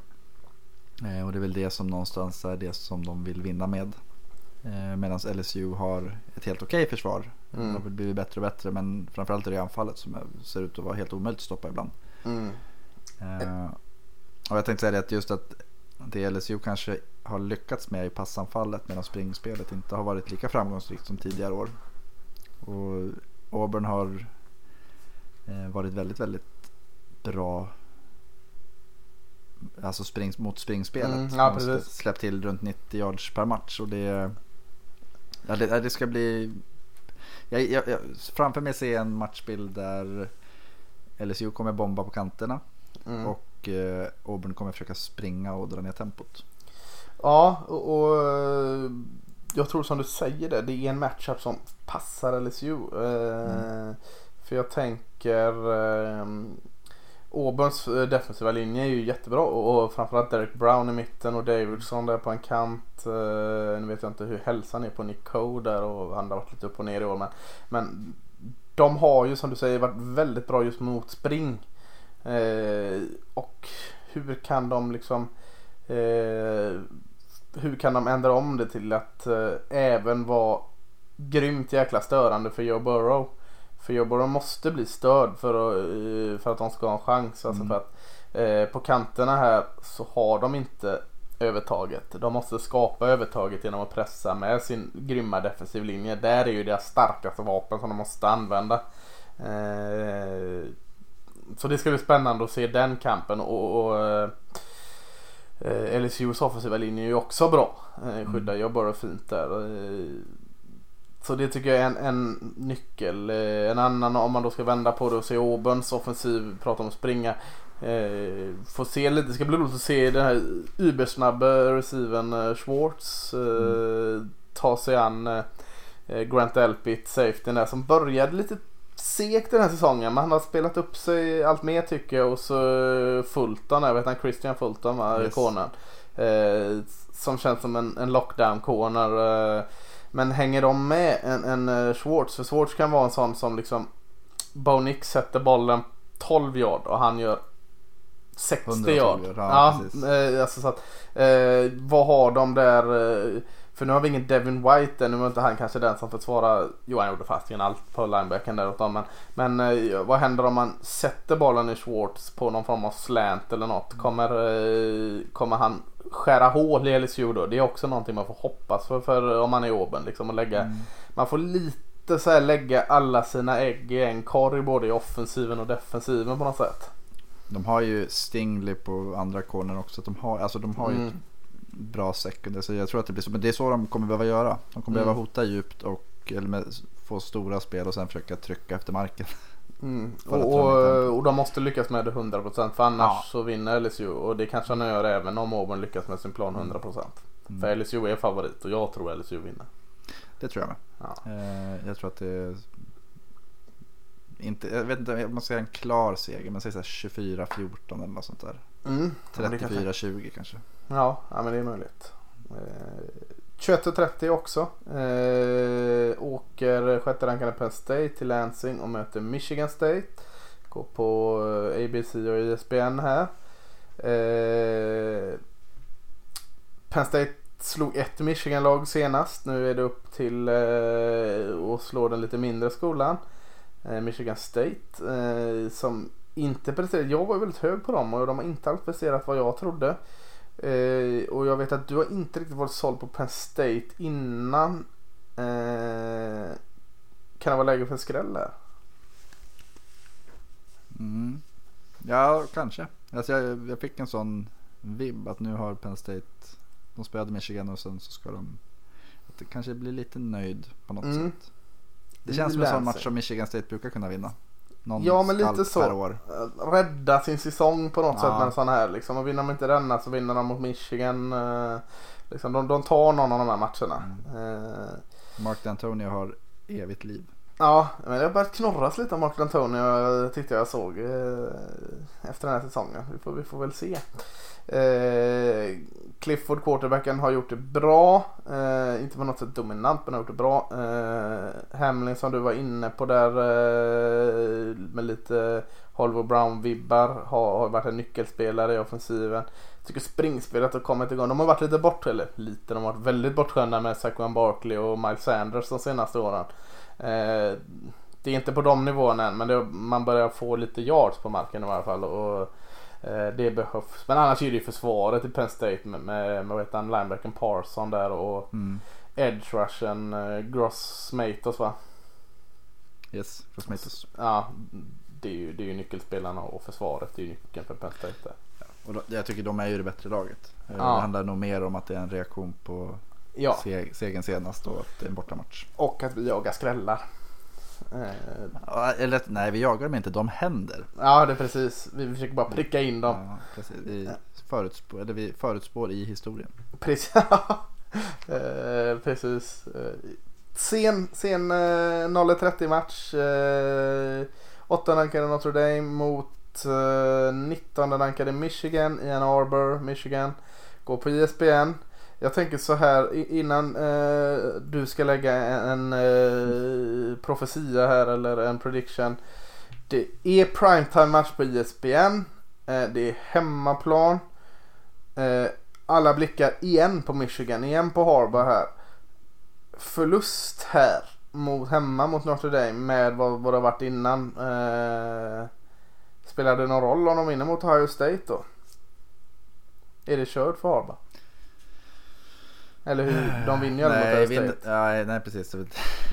Eh, och det är väl det som någonstans är det som de vill vinna med. Eh, Medan LSU har ett helt okej okay försvar. Mm. Det har blivit bättre och bättre men framförallt är det anfallet som ser ut att vara helt omöjligt att stoppa ibland. Mm. Eh, och jag tänkte säga det att just att det LSU kanske har lyckats med i passanfallet medan springspelet inte har varit lika framgångsrikt som tidigare år. Och Auburn har eh, varit väldigt, väldigt bra Alltså spring, mot springspelet. Mm, ja, släppt till runt 90 yards per match. Och det, Ja, det, det ska bli... Jag, jag, jag, framför mig ser jag en matchbild där LSU kommer bomba på kanterna. Mm. Och eh, Auburn kommer försöka springa och dra ner tempot. Ja, och, och, jag tror som du säger det. Det är en matchup som passar LSU. Eh, mm. För jag tänker eh, Auburns eh, defensiva linje är ju jättebra och framförallt Derek Brown i mitten och Davidson där på en kant. Eh, nu vet jag inte hur hälsan är på Nick Coe där och han har varit lite upp och ner i år men, men de har ju som du säger varit väldigt bra just mot spring. Eh, och hur kan de liksom eh, hur kan de ändra om det till att eh, även vara grymt jäkla störande för Joe Burrow. För Jobbora måste bli störd för att, eh, för att de ska ha en chans. Alltså mm. för att, eh, på kanterna här så har de inte övertaget. De måste skapa övertaget genom att pressa med sin grymma defensiv linje. Där är ju deras starkaste vapen som de måste använda. Eh, så det ska bli spännande att se den kampen. Och, och eh, LSUs offensiva linje är ju också bra. Eh, skyddar mm. Jobbora fint där. Eh, så det tycker jag är en, en nyckel. Eh, en annan om man då ska vända på det och se Auburns offensiv, prata om att springa. Eh, får se lite, det ska bli roligt att se den här übersnabba receiven eh, Schwartz eh, ta sig an eh, Grant Elpit, safetyn där som började lite segt den här säsongen men han har spelat upp sig allt mer tycker jag och så Fulton, jag vet han Christian Fulton va, Yes. cornern. Eh, som känns som en, en lockdown corner. Men hänger de med en, en eh, Schwartz? För Schwartz kan vara en sån som liksom Bo Nix sätter bollen 12 yard och han gör 60 112 yard. Ja, ja, eh, alltså så att, eh, vad har de där? Eh, för nu har vi ingen Devin White än. Nu var inte han kanske den som försvarar. Jo han gjorde fast allt på linebacken där åt dem. Men, men vad händer om man sätter bollen i Schwartz på någon form av slant eller något? Kommer, kommer han skära hål i LSU då? Det är också någonting man får hoppas för, för om man är Auburn liksom. Och lägga, Mm. Man får lite så lägga alla sina ägg i en korg både i offensiven och defensiven på något sätt. De har ju Stingley på andra cornern också. De har, alltså de har ju Mm. ett bra second. Så jag tror att det blir så. Men det är så de kommer behöva göra. De kommer Mm. behöva hota djupt och eller med, få stora spel och sen försöka trycka efter marken. Mm. Och, ner tempo. och, och de måste lyckas med det 100% för annars Ja. så vinner LSU och det kanske de gör även om Auburn lyckas med sin plan 100%. Mm. För LSU är favorit och jag tror LSU vinner. Det tror jag med. Ja. Eh, jag tror att det är inte, jag vet inte om man säger en klar seger, men säg så här 24-14 eller något sånt där. Mm. Ja, men det kanske- 34-20 kanske. Ja, ja men det är möjligt. Eh, 21.30 också. Eh, åker sjätte rankade Penn State till Lansing och möter Michigan State. Går på eh, ABC och ESPN här. Eh, Penn State slog ett Michigan-lag senast. Nu är det upp till eh, att slå den lite mindre skolan. Eh, Michigan State. Eh, som inte presterade. Jag var väldigt hög på dem och de har inte alls presterat vad jag trodde. Eh, och jag vet att du har inte riktigt varit såld på Penn State innan. Eh, kan det vara läge för en skräll där? Mm. Ja, kanske. Alltså jag, jag fick en sån vibb att nu har Penn State, de spelade Michigan och sen så ska de, att det kanske blir lite nöjd på något Mm. sätt. Det känns som en sån match som Michigan State brukar kunna vinna. Någon Ja, men lite så. per år. Eh, Rädda sin säsong på något Ja. sätt med en sån här liksom. Och vinner de inte denna så vinner de mot Michigan. Eh, liksom, de, de tar någon av de här matcherna. Mm. Eh, Mark D'Antonio har evigt liv. Ja, men det har börjat knorras lite om Mark D'Antonio tyckte jag såg eh, efter den här säsongen. Vi får, vi får väl se. Eh, Clifford, quarterbacken, har gjort det bra. Eh, inte på något sätt dominant, men har gjort det bra. Eh, Hamlin som du var inne på där eh, med lite Hollywood Brown-vibbar har, har varit en nyckelspelare i offensiven. Jag tycker springspelet har kommit igång. De har varit lite bort, eller lite, de har varit väldigt bortskämda med Saquon Barkley och Miles Sanders de senaste åren. Eh, det är inte på de nivåerna än men det, man börjar få lite yards på marken i alla fall. Och, det behövs. Men annars är det ju försvaret i Penn State med, med, med vet han, linebacken Parson där och Mm. edge rushen eh, Gross Matos va? Yes, för Smithers. Ja, det är, ju, det är ju nyckelspelarna och försvaret. Det är ju nyckeln för Penn State där. Och då, jag tycker de är ju det bättre laget. Eh, Ja. Det handlar nog mer om att det är en reaktion på Ja, seg, segern senast och att det är en bortamatch. och att vi jagar skrällar. Eh, Eller nej, vi jagar dem inte, de händer. ja, det är precis. Vi försöker bara pricka in dem. Ja, precis. Vi, förutspår, eller vi förutspår i historien. Precis. eh, precis. Eh, sen sen eh, 0-30 match. Eh, 8 rankade Notre Dame mot eh, 19 rankade Michigan i Ann Arbor, Michigan. Går på ISBN. Jag tänker så här innan eh, du ska lägga en, en eh, profetia här eller en prediction. Det är primetime match på ISBN. Eh, det är hemmaplan. Eh, alla blickar igen på Michigan, igen på Harbour här. Förlust här mot, hemma mot Notre Dame med vad, vad det har varit innan. Eh, spelar det någon roll om de vinner mot Ohio State då? Är det kört för Harbour? Eller hur? De vinner ju aldrig mot Ohio vin, nej, nej, precis.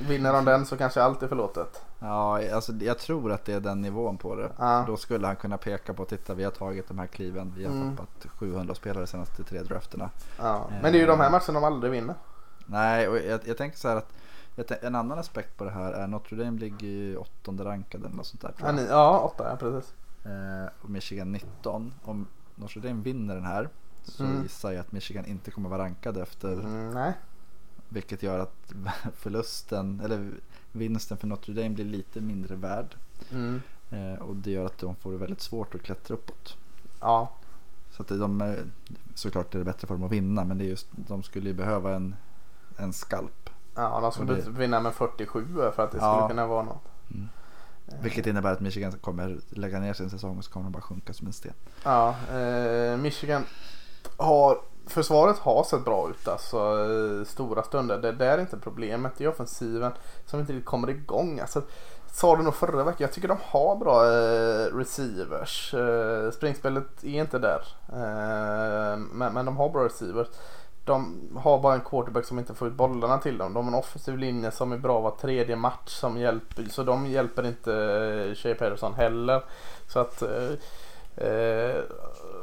Vinner de den så kanske allt är förlåtet. Ja, alltså, jag tror att det är den nivån på det. Ja. Då skulle han kunna peka på, titta vi har tagit de här kliven. Vi har Mm. tappat 700 spelare senaste tre drafterna. Ja. Men det är ju de här matcherna de aldrig vinner. Nej, och jag, jag tänker så här att en annan aspekt på det här är Notre Dame ligger ju åttonde rankade eller något sånt där. ni, ja åtta ja precis. Eh, och Michigan 19. Om Notre Dame vinner den här så Mm. gissar jag att Michigan inte kommer vara rankade efter. Mm, nej. Vilket gör att förlusten, eller vinsten för Notre Dame blir lite mindre värd. Mm. Eh, och det gör att de får det väldigt svårt att klättra uppåt. Ja. Så att de, eh, såklart är det bättre för dem att vinna men det är just, de skulle ju behöva en, en skalp. Ja, de skulle det- vinna med 47 för att det Ja. skulle kunna vara något. Vilket innebär att Michigan kommer lägga ner sin säsong och så kommer de bara sjunka som en sten. Ja, eh, Michigan har Försvaret har sett bra ut alltså eh, stora stunder. Det där är inte problemet. Det är offensiven som inte riktigt kommer igång. Alltså, sa du nog förra veckan. Jag tycker de har bra eh, receivers. Eh, springspelet är inte där. Eh, men, men de har bra receivers. De har bara en quarterback som inte får ut bollarna till dem. De har en offensiv linje som är bra var tredje match som hjälper. Så de hjälper inte eh, Shea Patterson heller. Så att eh, Eh,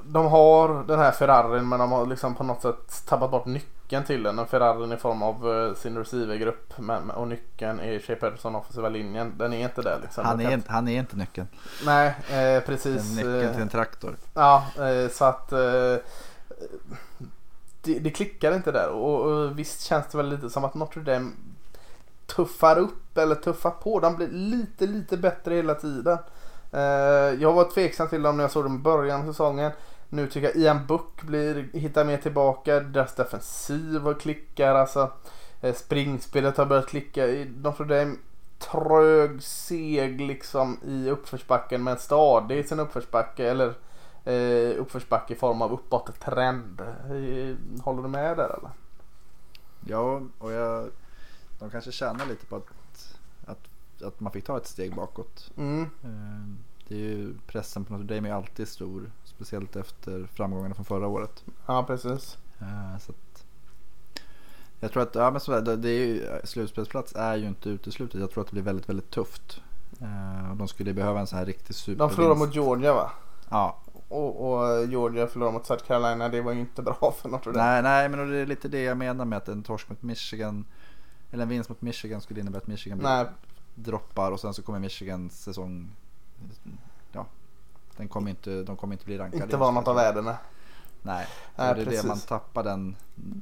de har den här Ferrarin men de har liksom på något sätt tappat bort nyckeln till den. En Ferrarin i form av eh, sin receivergrupp och nyckeln är Shea Pederson offensiva linjen. Den är inte där liksom. Han är, inte, han är inte nyckeln. Nej eh, precis. nyckeln till eh, en traktor. Ja eh, så att eh, det, det klickar inte där och, och visst känns det väl lite som att Notre Dame tuffar upp eller tuffar på. De blir lite lite bättre hela tiden. Eh, jag var tveksam till dem när jag såg dem i början av säsongen. Nu tycker jag Ian Book blir, hittar mer tillbaka. Deras defensiv och klickar. Alltså, eh, springspelet har börjat klicka. I Notre Dame trög, seg liksom i uppförsbacken men stadig i sin uppförsbacke. Eller eh, uppförsbacke i form av uppåt-trend. Eh, Håller du med där eller? Ja, och jag, de kanske tjänar lite på att, att, man fick ta ett steg bakåt. Mm. Eh, Det är ju pressen på Notre Dame är alltid stor. Speciellt efter framgångarna från förra året. Ja precis. Eh, Så att, jag tror att ja, men sådär, det, det är ju, slutspelsplats är ju inte uteslutet. Jag tror att det blir väldigt, väldigt tufft. Eh, de skulle behöva en sån här riktig De supervinst. förlorade mot Georgia va? Ja, Och, och Georgia förlorade mot South Carolina. Det var ju inte bra för Notre Dame. nej, nej, men det är lite det jag menar med att en torsk mot Michigan. Eller en vinst mot Michigan skulle innebära att Michigan blir Nej, droppar och sen så kommer Michigans säsong. Ja, den kommer inte, de kommer inte bli rankade. inte vara något av världen. Nej, Nej, det är precis. det man tappar den,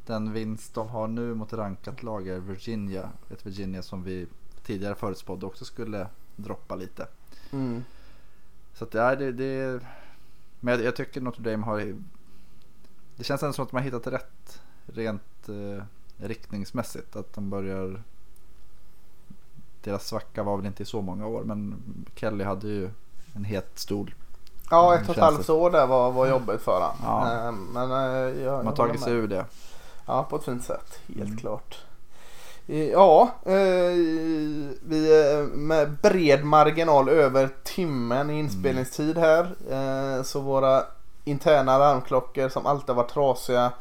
den vinst de har nu mot rankat lag är Virginia. Ett Virginia som vi tidigare förutspådde också skulle droppa lite. Mm. Så att det är det, det Men jag, jag tycker Notre Dame har Det känns ändå som att de har hittat rätt rent eh, riktningsmässigt. Att de börjar Deras svacka var väl inte i så många år men Kelly hade ju en het stol. Ja, Mm, ett och ett halvt år där var, var jobbigt för honom. Ja. Eh, Men eh, jag, jag De har tagit sig ur det. Ja, på ett fint sätt. Helt Mm. klart. Eh, Ja, vi är med bred marginal över timmen i inspelningstid här. Så våra interna larmklockor som alltid varit trasiga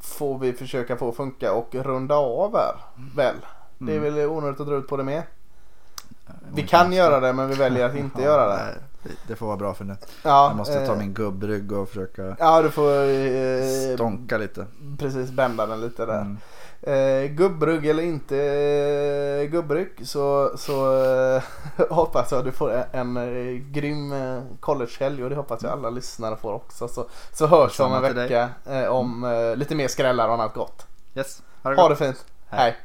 får vi försöka få funka och runda av här. Väl? Det är Mm. väl onödigt att dra ut på det med. Om Vi kan göra det men vi väljer att inte göra det. Det får vara bra för nu. Ja, Jag måste ta eh, min gubbrygg och försöka Ja, du får eh, stånka lite. precis bända den lite där. Mm. Eh, gubbrygg eller inte eh, gubbrygg så, så eh, hoppas jag du får en, en eh, grym eh, collegehelg och det hoppas jag alla lyssnare får också. Så, så hörs vi om en vecka eh, om eh, lite mer skrällar och annat gott. Yes, ha det Ha det fint. Hej. Hej.